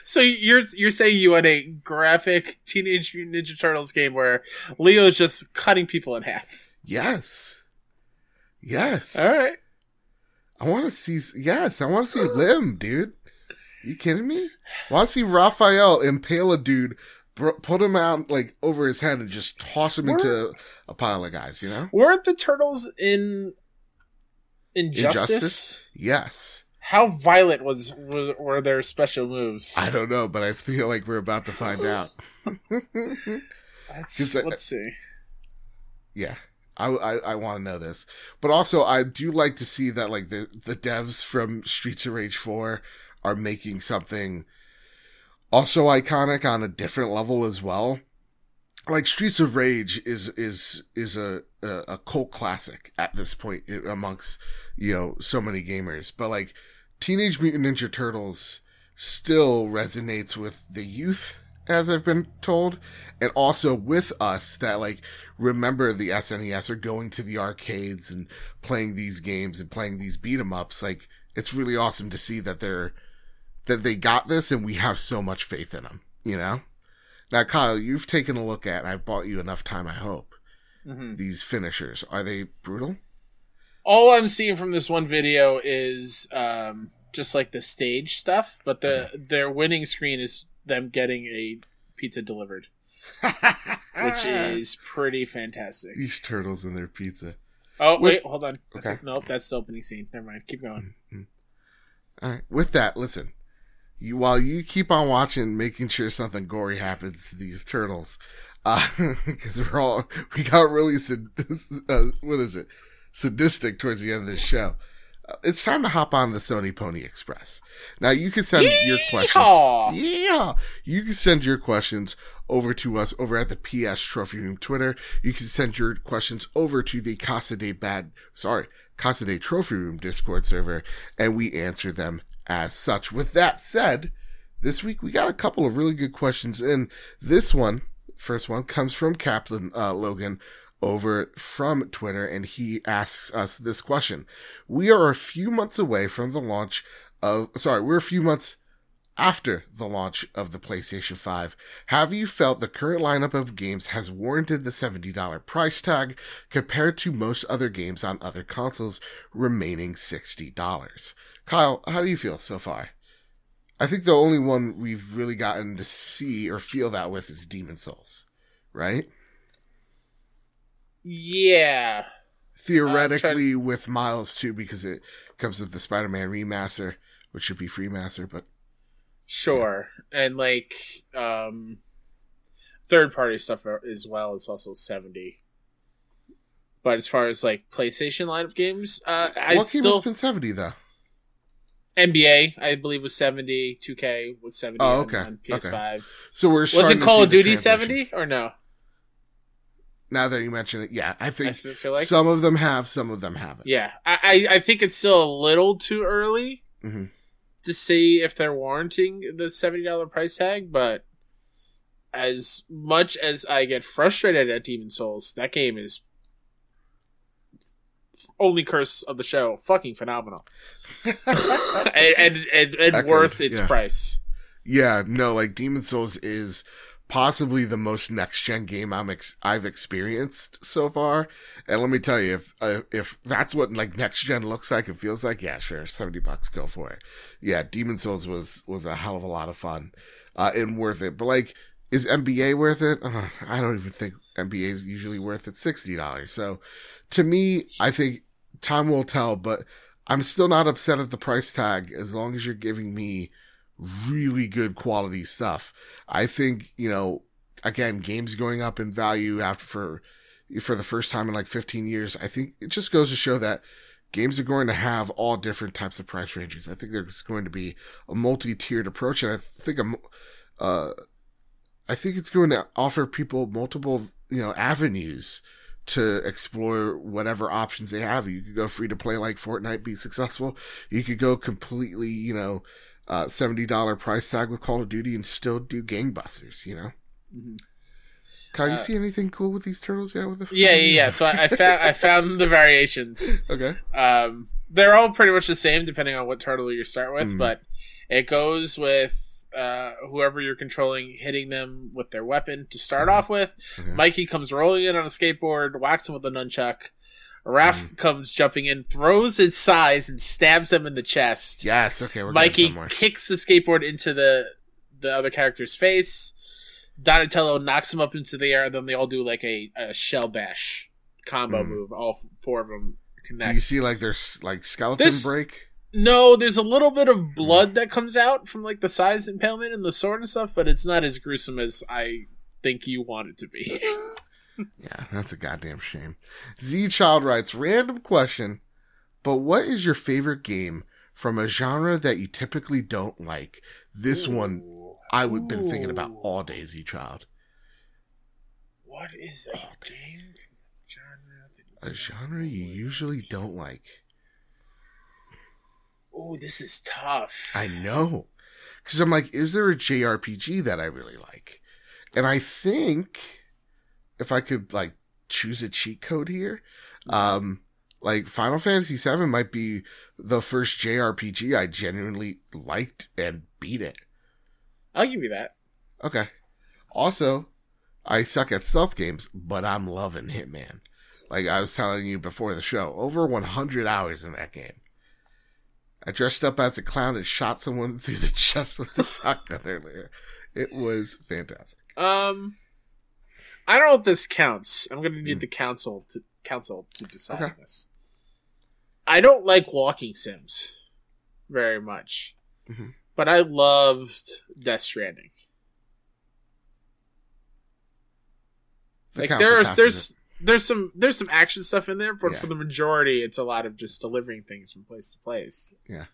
So you're you're saying you had a graphic Teenage Mutant Ninja Turtles game where Leo's just cutting people in half. Yes. Yes. All right. I want to see. Yes, I want to see Lim, dude. You kidding me? I want to see Raphael impale a dude, put him out like over his head, and just toss him into a pile of guys. You know? Weren't the turtles in Injustice? Yes. How violent was were, were their special moves? I don't know, but I feel like we're about to find out. Let's, I- uh, let's see. yeah. I, I, I want to know this, but also I do like to see that like the the devs from Streets of Rage Four are making something also iconic on a different level as well. Like Streets of Rage is is is a a, cult classic at this point amongst you know so many gamers, but like Teenage Mutant Ninja Turtles still resonates with the youth, as I've been told, and also with us that like remember the SNES or going to the arcades and playing these games and playing these beat 'em ups. Like it's really awesome to see that they're that they got this and we have so much faith in them. You know. Now, Kyle, you've taken a look at, I've bought you enough time. I hope Mhm. these finishers are they brutal? All I'm seeing from this one video is um, just like the stage stuff, but the their winning screen is them getting a pizza delivered. which is pretty fantastic. These turtles and their pizza. Oh With- wait, hold on. Okay. Nope, that's the opening scene. Never mind. Keep going. All right. With that, listen. You while you keep on watching, making sure something gory happens to these turtles, because we're all we got really sad, uh, what is it sadistic towards the end of this show. Uh, it's time to hop on the Sony Pony Express. Now you can send your questions. Yeah, you can send your questions over to us over at the PS Trophy Room Twitter. You can send your questions over to the Casa de Bad, sorry, Casa de Trophy Room Discord server, and we answer them as such. With that said, this week we got a couple of really good questions, and this one, first one, comes from Captain uh, Logan over from Twitter, and he asks us this question. We are a few months away from the launch of, sorry, we're a few months after the launch of the PlayStation 5. Have you felt the current lineup of games has warranted the $70 price tag compared to most other games on other consoles remaining $60? Kyle, how do you feel so far? I think the only one we've really gotten to see or feel that with is Demon's Souls, right? Yeah. Theoretically, with Miles too, because it comes with the Spider Man remaster, which should be free master, but Sure. And like um third party stuff as well is also 70. But as far as like PlayStation lineup games, uh I what game still has been 70 though? NBA I believe was 70, 2K was 70 Oh, on- okay. on PS5. So we're Was it Call of Duty 70 or no? Now that you mention it, yeah, I I think feel like some of them have, some of them haven't. Yeah. I, I I think it's still a little too early Mhm. to see if they're warranting the $70 price tag, but as much as I get frustrated at Demon's Souls, that game is only curse of the show, fucking phenomenal, and and, and, and worth its yeah. price. Yeah, no, like Demon's Souls is possibly the most next gen game I'm ex- I've experienced so far. And let me tell you, if uh, if that's what like next gen looks like, it feels like, yeah, sure, seventy bucks, go for it. Yeah, Demon's Souls was was a hell of a lot of fun uh, and worth it. But like, is NBA worth it? Uh, I don't even think NBA is usually worth it sixty dollars. So to me, I think time will tell. But I'm still not upset at the price tag as long as you're giving me really good quality stuff. I think, you know, again, games going up in value after for for the first time in like 15 years. I think it just goes to show that games are going to have all different types of price ranges. I think there's going to be a multi-tiered approach and I think a uh I think it's going to offer people multiple, you know, avenues to explore whatever options they have. You could go free to play like Fortnite, be successful. You could go completely, you know, uh, seventy dollar price tag with Call of Duty and still do gangbusters. You know, Mhm. Kyle, you Uh, see anything cool with these turtles yet? With the Yeah, yeah, yeah. So I, I found I found the variations. okay, Um, they're all pretty much the same depending on what turtle you start with, Mm. but it goes with uh, whoever you're controlling hitting them with their weapon to start Mhm. off with. okay. Mikey comes rolling in on a skateboard, whacks him with a nunchuck. Raph Mm. comes jumping in, throws his sais, and stabs him in the chest. yes, okay, we're Mikey kicks the skateboard into the the other character's face. Donatello knocks him up into the air, and then they all do like a, a shell bash combo Mm. move. All four of them connect. Do you see like there's like skeleton break? No, there's a little bit of blood that comes out from like the sais impalement and the sword and stuff, but it's not as gruesome as I think you want it to be. Yeah, that's a goddamn shame. Z Child writes, random question, but what is your favorite game from a genre that you typically don't like? This one I would been thinking about Ooh. all day, Z Child. What is a game genre? that- A genre you usually don't like. Oh, this is tough. I know. Because I'm like, is there a JRPG that I really like? And I think if I could like choose a cheat code here, um, like Final Fantasy VII might be the first JRPG I genuinely liked and beat it. I'll give you that. Okay. Also, I suck at stealth games, but I'm loving Hitman. Like I was telling you before the show, over 100 hours in that game. I dressed up as a clown and shot someone through the chest with the shotgun earlier. It was fantastic. Um, I don't know if this counts. I'm gonna need Mm. the council to council to decide Okay. this. I don't like walking sims very much, Mhm. but I loved Death Stranding. The like there's there's it. There's some there's some action stuff in there, but Yeah. for the majority, it's a lot of just delivering things from place to place. Yeah.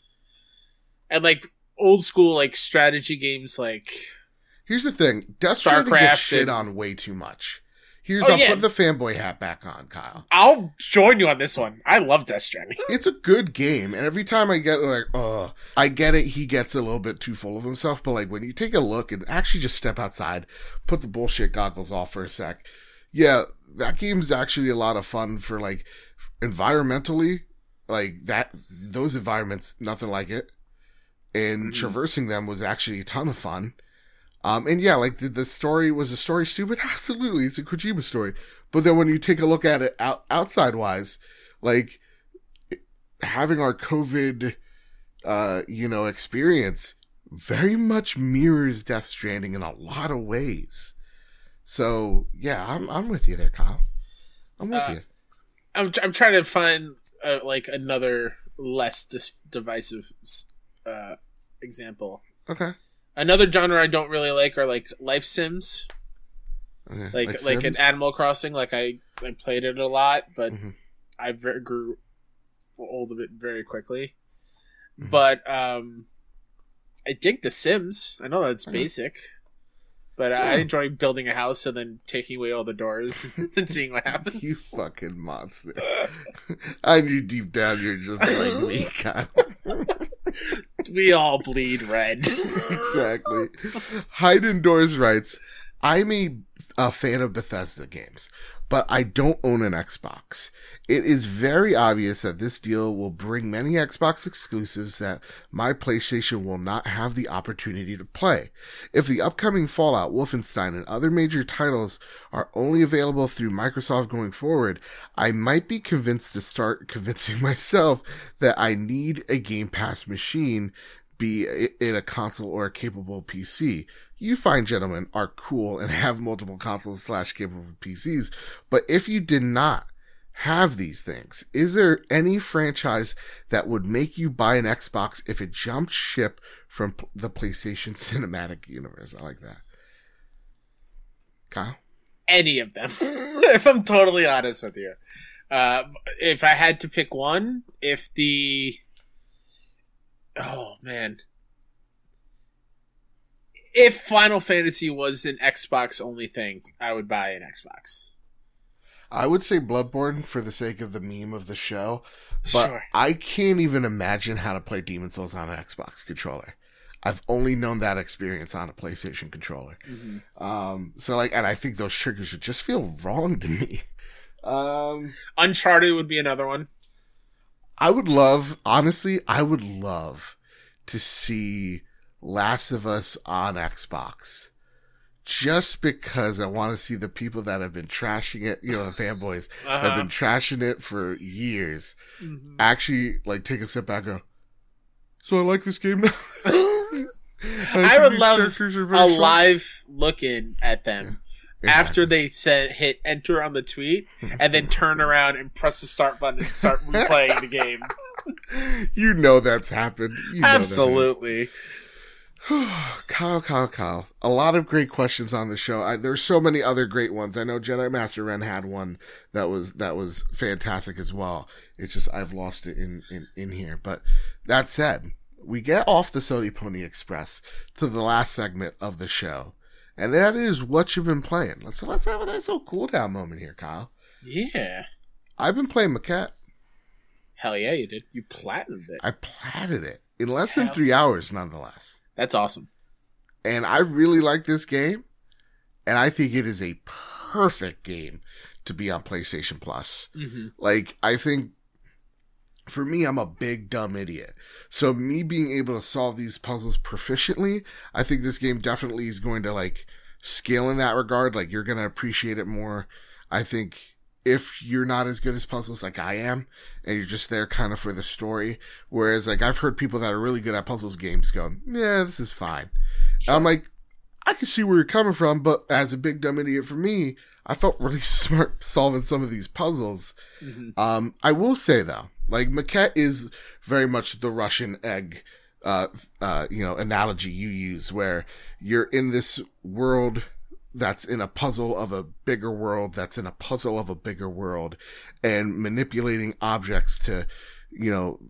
and like old school like strategy games, like Here's the thing: Death Stranding StarCraft gets shit and- on way too much. Here's Oh, I'll yeah. put the fanboy hat back on, Kyle. I'll join you on this one. I love Death Stranding. It's a good game, and every time I get like, oh, I get it. He gets a little bit too full of himself, but like when you take a look and actually just step outside, put the bullshit goggles off for a sec, yeah, that game's actually a lot of fun for like environmentally, like that. Those environments, nothing like it, and Mhm. traversing them was actually a ton of fun. Um, and yeah, like the, the story was a story stupid. Absolutely, it's a Kojima story. But then when you take a look at it out, outside wise, like having our COVID, uh, you know, experience very much mirrors Death Stranding in a lot of ways. So yeah, I'm I'm with you there, Kyle. I'm with Uh, you. I'm I'm trying to find uh, like another less dis- divisive uh, example. Okay. Another genre I don't really like are like life sims, okay. like like, an Animal Crossing. Like I I played it a lot, but Mhm. I grew old of it very quickly. Mhm. But um, I dig The Sims. I know that's I know. basic, but I enjoy building a house and then taking away all the doors and seeing what happens. You fucking monster. I knew deep down you're just like me, Kyle. we all bleed red. exactly. Hide Indoors writes, I'm a, a fan of Bethesda games, but I don't own an Xbox. It is very obvious that this deal will bring many Xbox exclusives that my PlayStation will not have the opportunity to play. If the upcoming Fallout, Wolfenstein, and other major titles are only available through Microsoft going forward, I might be convinced to start convincing myself that I need a Game Pass machine be it a console or a capable PC. You fine gentlemen are cool and have multiple consoles slash capable PCs, but if you did not have these things, is there any franchise that would make you buy an Xbox if it jumped ship from the PlayStation cinematic universe? I like that. Kyle? Any of them, if I'm totally honest with you. Uh, if I had to pick one, if the oh man, if Final Fantasy was an Xbox only thing, I would buy an Xbox. I would say Bloodborne for the sake of the meme of the show, but sure. I can't even imagine how to play Demon's Souls on an Xbox controller. I've only known that experience on a PlayStation controller. Mhm. Um, so like, and I think those triggers would just feel wrong to me. Um, Uncharted would be another one. I would love, honestly, I would love to see Last of Us on Xbox. Just because I want to see the people that have been trashing it, you know, the fanboys have Uh-huh. been trashing it for years, Mhm. actually like take a step back and go, so I like this game now. I would love characters are very a strong. live look in at them Yeah. after they said hit enter on the tweet and then turn around and press the start button and start replaying the game. you know that's happened. You know that. Absolutely. Kyle, Kyle, Kyle. A lot of great questions on the show. I, there's so many other great ones. I know Jedi Master Ren had one that was that was fantastic as well. It's just I've lost it in in in here. But that said, we get off the Sony Pony Express to the last segment of the show, and that is what you've been playing. Let's let's have a nice little cool down moment here, Kyle. Yeah. I've been playing Maquette. Hell yeah, you did. You platinumed it. I platted it in less than Hell. three hours, nonetheless. That's awesome. and I really like this game, and I think it is a perfect game to be on PlayStation Plus. Mm-hmm. Like, I think for me, I'm a big dumb idiot. So me being able to solve these puzzles proficiently, I think this game definitely is going to like scale in that regard. Like, you're going to appreciate it more. I think if you're not as good as puzzles like I am, and you're just there kind of for the story, whereas like I've heard people that are really good at puzzles games go, yeah, this is fine. And I'm like, I can see where you're coming from, but as a big dumb idiot for me, I felt really smart solving some of these puzzles. Mhm. Um, I will say though, like Maquette is very much the Russian egg, uh, uh, you know, analogy you use, where you're in this world that's in a puzzle of a bigger world, that's in a puzzle of a bigger world, and manipulating objects to, you know,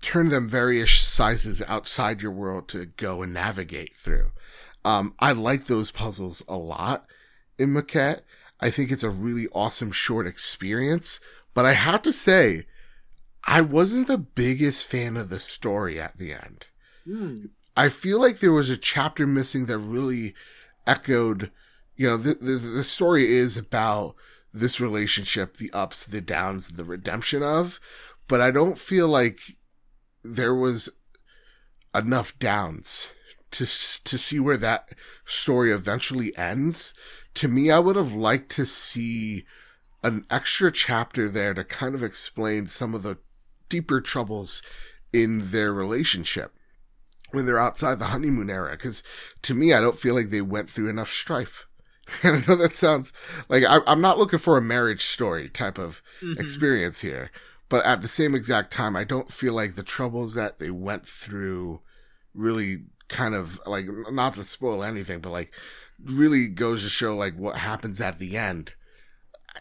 turn them various sizes outside your world to go and navigate through. Um, I like those puzzles a lot in Maquette. I think it's a really awesome short experience, but I have to say, I wasn't the biggest fan of the story at the end. Hmm. I feel like there was a chapter missing that really echoed, you know, the, the, the story is about this relationship, the ups, the downs, the redemption of, but I don't feel like there was enough downs to to see where that story eventually ends. To me, I would have liked to see an extra chapter there to kind of explain some of the deeper troubles in their relationship when they're outside the honeymoon era. Because to me, I don't feel like they went through enough strife. And I know that sounds like I, I'm not looking for a marriage story type of Mhm. experience here. But at the same exact time, I don't feel like the troubles that they went through really kind of like, not to spoil anything, but like really goes to show like what happens at the end.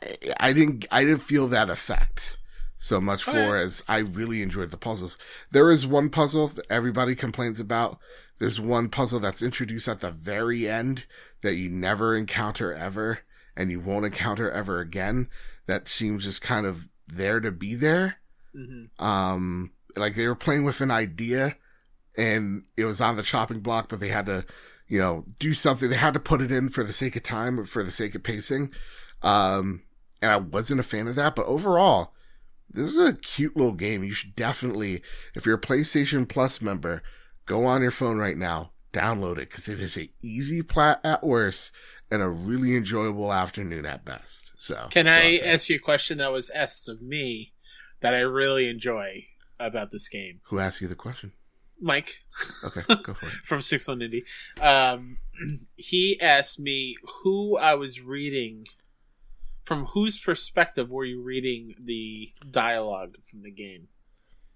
I, I didn't, I didn't feel that effect so much Okay. for as I really enjoyed the puzzles. There is one puzzle that everybody complains about. There's one puzzle that's introduced at the very end that you never encounter ever and you won't encounter ever again that seems just kind of there to be there. Mhm. Um, like they were playing with an idea and it was on the chopping block, but they had to, you know, do something. They had to put it in for the sake of time or for the sake of pacing. Um, and I wasn't a fan of that, but overall, this is a cute little game. You should definitely, if you're a PlayStation Plus member, go on your phone right now, download it because it is a easy plat at worst and a really enjoyable afternoon at best. So, Can I ask you a question that was asked of me that I really enjoy about this game? Who asked you the question? Mike Okay, go for it. from Six One Indie. Um, he asked me who I was reading. From whose perspective were you reading the dialogue from the game?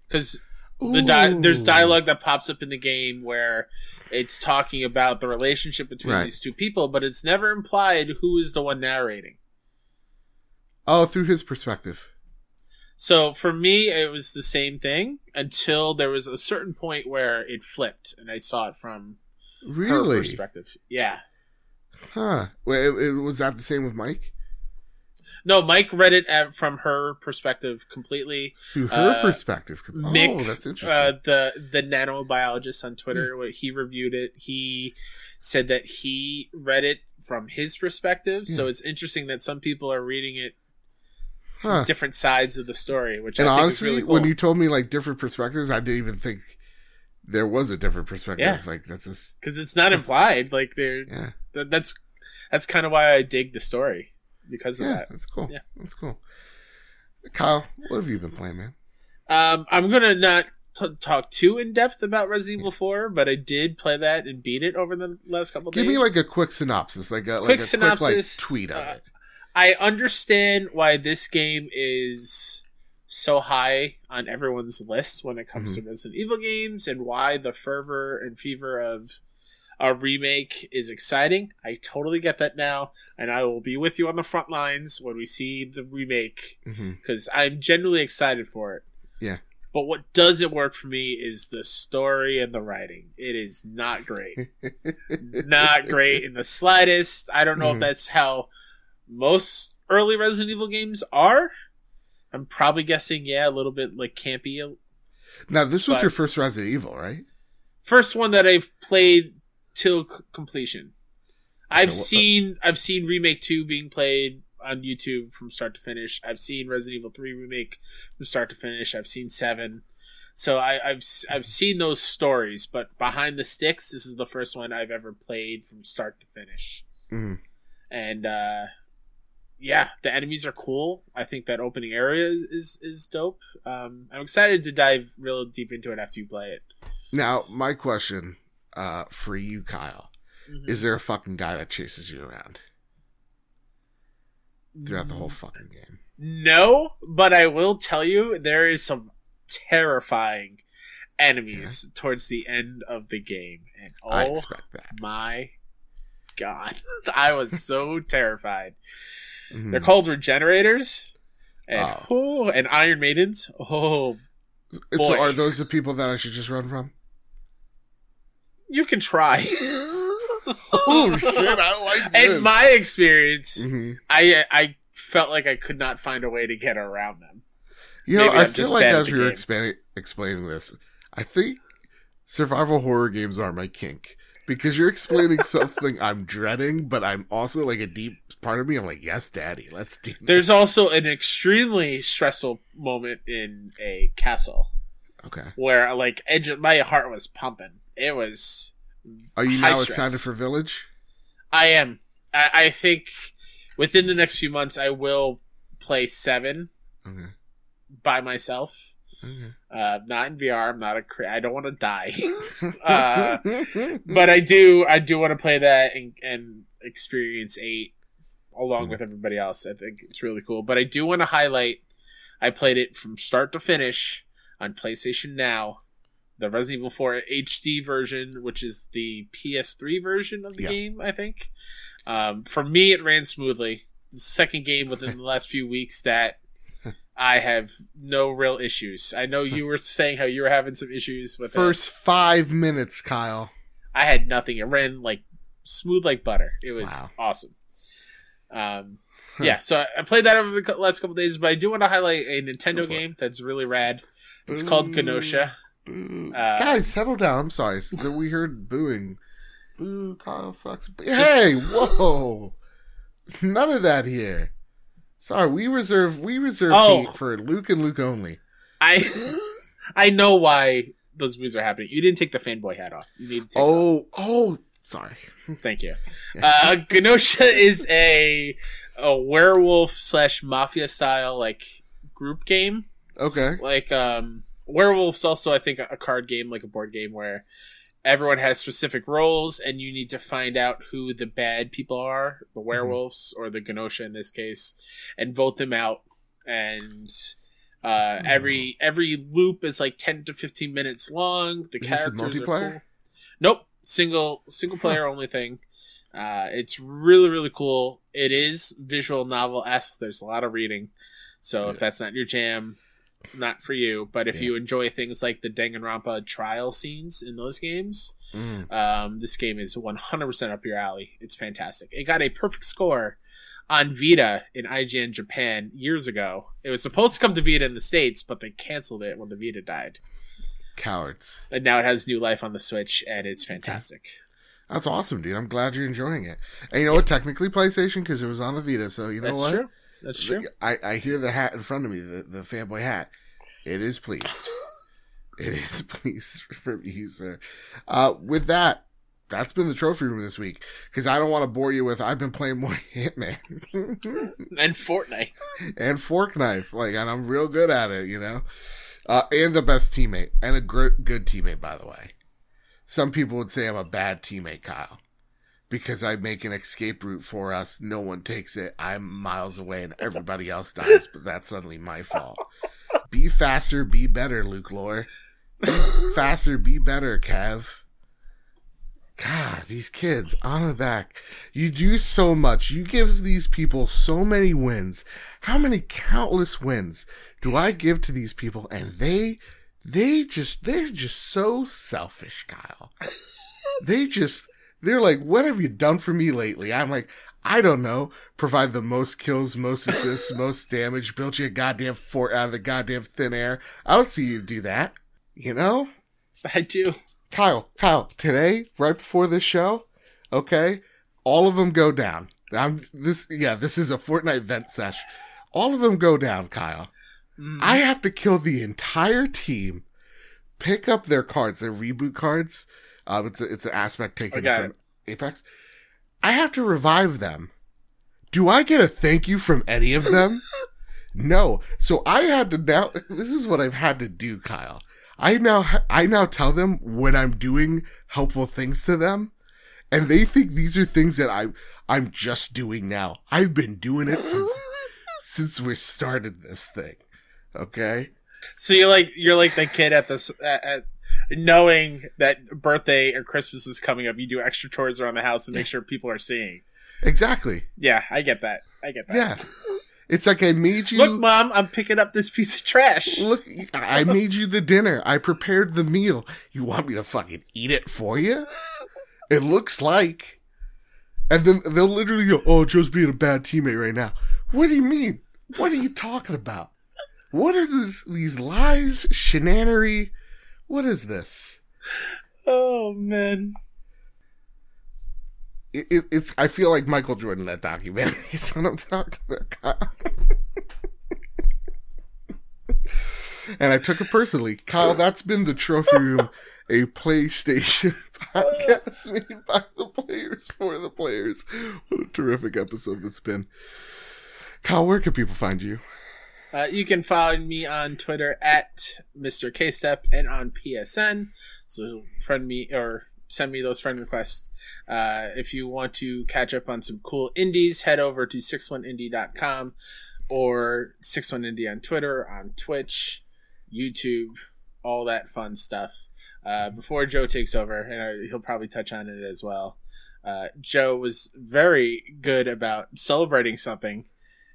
Because the di- there's dialogue that pops up in the game where it's talking about the relationship between Right. these two people, but it's never implied who is the one narrating. Oh, through his perspective. So for me, it was the same thing until there was a certain point where it flipped, and I saw it from her Really? perspective. Yeah. Huh. Well, it, it, was that the same with Mike? No, Mike read it at, from her perspective completely. Through her Uh, perspective. Oh, Mick, that's interesting. uh, the the nanobiologist on Twitter, when he reviewed it. He said that he read it from his perspective. So it's interesting that some people are reading it from huh. different sides of the story, which And I think honestly, is really cool. when you told me like different perspectives, I didn't even think there was a different perspective. Yeah. Like that's just because it's not implied. Like they're yeah, that, that's that's kind of why I dig the story because of yeah, that. that's cool. Yeah. that's cool. Kyle, what have you been playing, man? Um, I'm gonna not t- talk too in depth about Resident Evil 4, but I did play that and beat it over the last couple Give days. Give me like a quick synopsis, like a Quick like a synopsis, quick, like, tweet of uh, it. I understand why this game is so high on everyone's list when it comes Mm-hmm. to Resident Evil games, and why the fervor and fever of a remake is exciting. I totally get that now, and I will be with you on the front lines when we see the remake because I'm genuinely excited for it. Yeah. But what doesn't work for me is the story and the writing. It is not great. not great in the slightest. I don't know Mhm. if that's how most early Resident Evil games are. I'm probably guessing, yeah, a little bit like campy. Now, this was But- your first Resident Evil, right? First one that I've played till c- completion. I've what- seen I've seen remake two being played on YouTube from start to finish. I've seen Resident Evil three remake from start to finish. I've seen seven. So I, I've s- I've seen those stories, but behind the sticks, this is the first one I've ever played from start to finish. Mhm. And uh, yeah, the enemies are cool. I think that opening area is is, is dope. Um, I'm excited to dive real deep into it after you play it. Now, my question uh, for you, Kyle, Mhm. is there a fucking guy that chases you around throughout the whole fucking game? No, but I will tell you there is some terrifying enemies towards the end of the game, and I oh expect that. my god, I was so terrified. Mhm. They're called regenerators, and Oh. oh, and Iron Maidens. Oh, so are those the people that I should just run from? You can try. oh shit! I like this. In my experience, Mhm. I I felt like I could not find a way to get around them. You know, Maybe I I'm feel like as were explaining explaining this, I think survival horror games are my kink because you're explaining something I'm dreading, but I'm also like a deep part of me. I'm like, yes, daddy, let's do. This. There's also an extremely stressful moment in a castle Okay, where like edge of my heart was pumping. It was. are you now stress. excited for Village? I am. I, I think within the next few months I will play seven Okay. by myself. okay. Uh, not in VR. I'm not a. Cra- I don't want to die. Uh, but I do. I do want to play that and, and experience eight along Mhm. with everybody else. I think it's really cool. But I do want to highlight. I played it from start to finish on PlayStation Now. The Resident Evil 4 HD version, which is the PS3 version of the Yeah. game, I think. Um, for me, it ran smoothly. The second game within the last few weeks that I have no real issues. I know you were saying how you were having some issues with it. First five minutes, Kyle. I had nothing. It ran like smooth like butter. It was Wow. awesome. Um, yeah. So I, played that over the last couple days, but I do want to highlight a Nintendo game that's really rad. It's called. Gnosia. Boo. Uh, Guys, settle down. I'm sorry. S- We heard booing. Boo, Kyle sucks. Hey, whoa! None of that here. Sorry, we reserve we reserve Oh. hate for Luke and Luke only. I I know why those moves are happening. You didn't take the fanboy hat off. You need to. Oh, oh, sorry. Thank you. Uh, Gnosia is a a werewolf slash mafia style like group game. Okay. like um werewolves also i think a card game like a board game where everyone has specific roles and you need to find out who the bad people are the werewolves or the gnosia in this case and vote them out. And uh every every loop is like 10 to 15 minutes long. The Is this characters are multiplayer? cool. nope. Single single player only thing. Uh it's really really cool. It is visual novel esque there's a lot of reading. So Yeah. if that's not your jam not for you. But if Yeah. you enjoy things like the Danganronpa trial scenes in those games, Mm. um, this game is 100% up your alley. It's fantastic. It got a perfect score on Vita in IGN Japan years ago. It was supposed to come to Vita in the States, but they canceled it when the Vita died. Cowards. And now it has new life on the Switch, and it's fantastic. That's awesome, dude. I'm glad you're enjoying it. And you know what? Technically, PlayStation because it was on the Vita. So you know That's what? true. That's true. I, I hear the hat in front of me, the, the fanboy hat. It is pleased. it is pleased for me, sir. Uh, with that, that's been the trophy room this week. Because I don't want to bore you with. I've been playing more Hitman And Fortnite. and Fork Knife, like, and I'm real good at it, you know. Uh, and the best teammate, and a gr- good teammate, by the way. Some people would say I'm a bad teammate, Kyle, because I make an escape route for us. No one takes it. I'm miles away, and everybody else dies. But that's suddenly my fault. Be faster, be better, Luke Lore. Faster, be better, Kev. God, these kids on the back. You do so much. You give these people so many wins. How many countless wins do I give to these people? And they, they just, they're just so selfish, Kyle. They just, they're like, what have you done for me lately? I'm like, I don't know. Provide the most kills, most assists, most damage, build you a goddamn fort out of the goddamn thin air. I don't see you do that. You know? I do. Kyle, Kyle, today, right before this show, okay, all of them go down. I'm this, yeah, this is a Fortnite vent sesh. All of them go down, Kyle. Mm. I have to kill the entire team, pick up their cards, their reboot cards. Um, it's a, it's an aspect taken from Apex. I have to revive them. Do I get a thank you from any of them? no. So I had to now. This is what I've had to do, Kyle. I now I now tell them when I'm doing helpful things to them, and they think these are things that I I'm just doing now. I've been doing it since since we started this thing. Okay. So you're like you're like the kid at the at knowing that birthday or Christmas is coming up. You do extra chores around the house to make sure people are seeing. Exactly. Yeah, I get that. I get that. Yeah. It's like I made you Look, mom, I'm picking up this piece of trash. Look, I made you the dinner. I prepared the meal. You want me to fucking eat it for you? It looks like. And then they'll literally go, "Oh, Joe's being a bad teammate right now." What do you mean? What are you talking about? What are these these lies, shenanery? What is this? Oh man. It, it, it's. I feel like Michael Jordan that documentary. It's what I'm talking about. and I took it personally, Kyle. That's been the trophy room, a PlayStation podcast made by the players for the players. What a terrific episode that's been. Kyle, where can people find you? Uh, you can follow me on Twitter at Mr. K-Step and on PSN. So friend me or send me those friend requests. Uh, if you want to catch up on some cool indies, head over to 61indie.com or 61indie on Twitter, on Twitch, YouTube, all that fun stuff. Uh, before Joe takes over, and he'll probably touch on it as well. Uh, Joe was very good about celebrating something.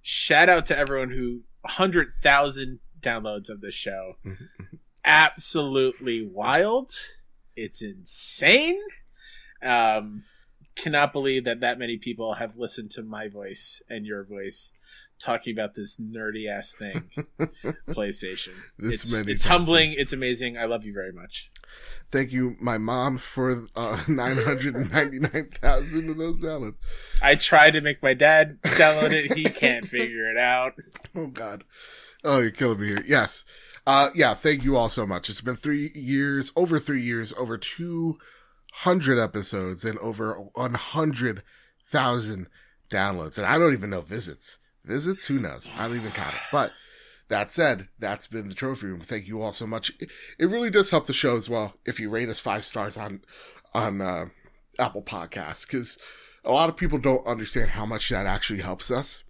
Shout out to everyone who 100,000 downloads of this show. Absolutely wild. It's insane. Um, cannot believe that that many people have listened to my voice and your voice talking about this nerdy ass thing, PlayStation. This it's it's humbling. It's amazing. I love you very much. Thank you, my mom, for uh, nine hundred ninety nine thousand of those downloads. I tried to make my dad download it. He can't figure it out. Oh God. Oh, you're killing me here. Yes. Uh, yeah. Thank you all so much. It's been three years, over three years, over two hundred episodes, and over one hundred thousand downloads. And I don't even know visits. Visits? Who knows? I don't even count it. But that said, that's been the trophy room. Thank you all so much. It, really does help the show as well if you rate us five stars on on uh, Apple Podcasts because a lot of people don't understand how much that actually helps us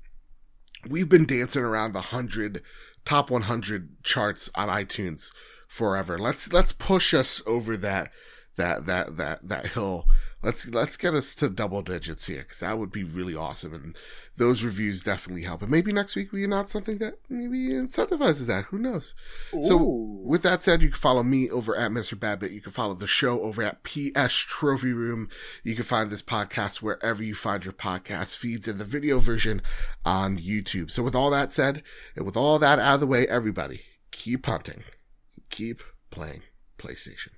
we've been dancing around the hundred top 100 charts on iTunes forever. Let's let's push us over that that that that that hill. Let's let's get us to double digits here because that would be really awesome. And those reviews definitely help. And maybe next week we announce something that maybe incentivizes that. Who knows? So with that said, you can follow me over at Mr. Babbitt. You can follow the show over at PS Trophy Room. You can find this podcast wherever you find your podcast feeds and the video version on YouTube. So with all that said, and with all that out of the way, everybody keep hunting, keep playing PlayStation.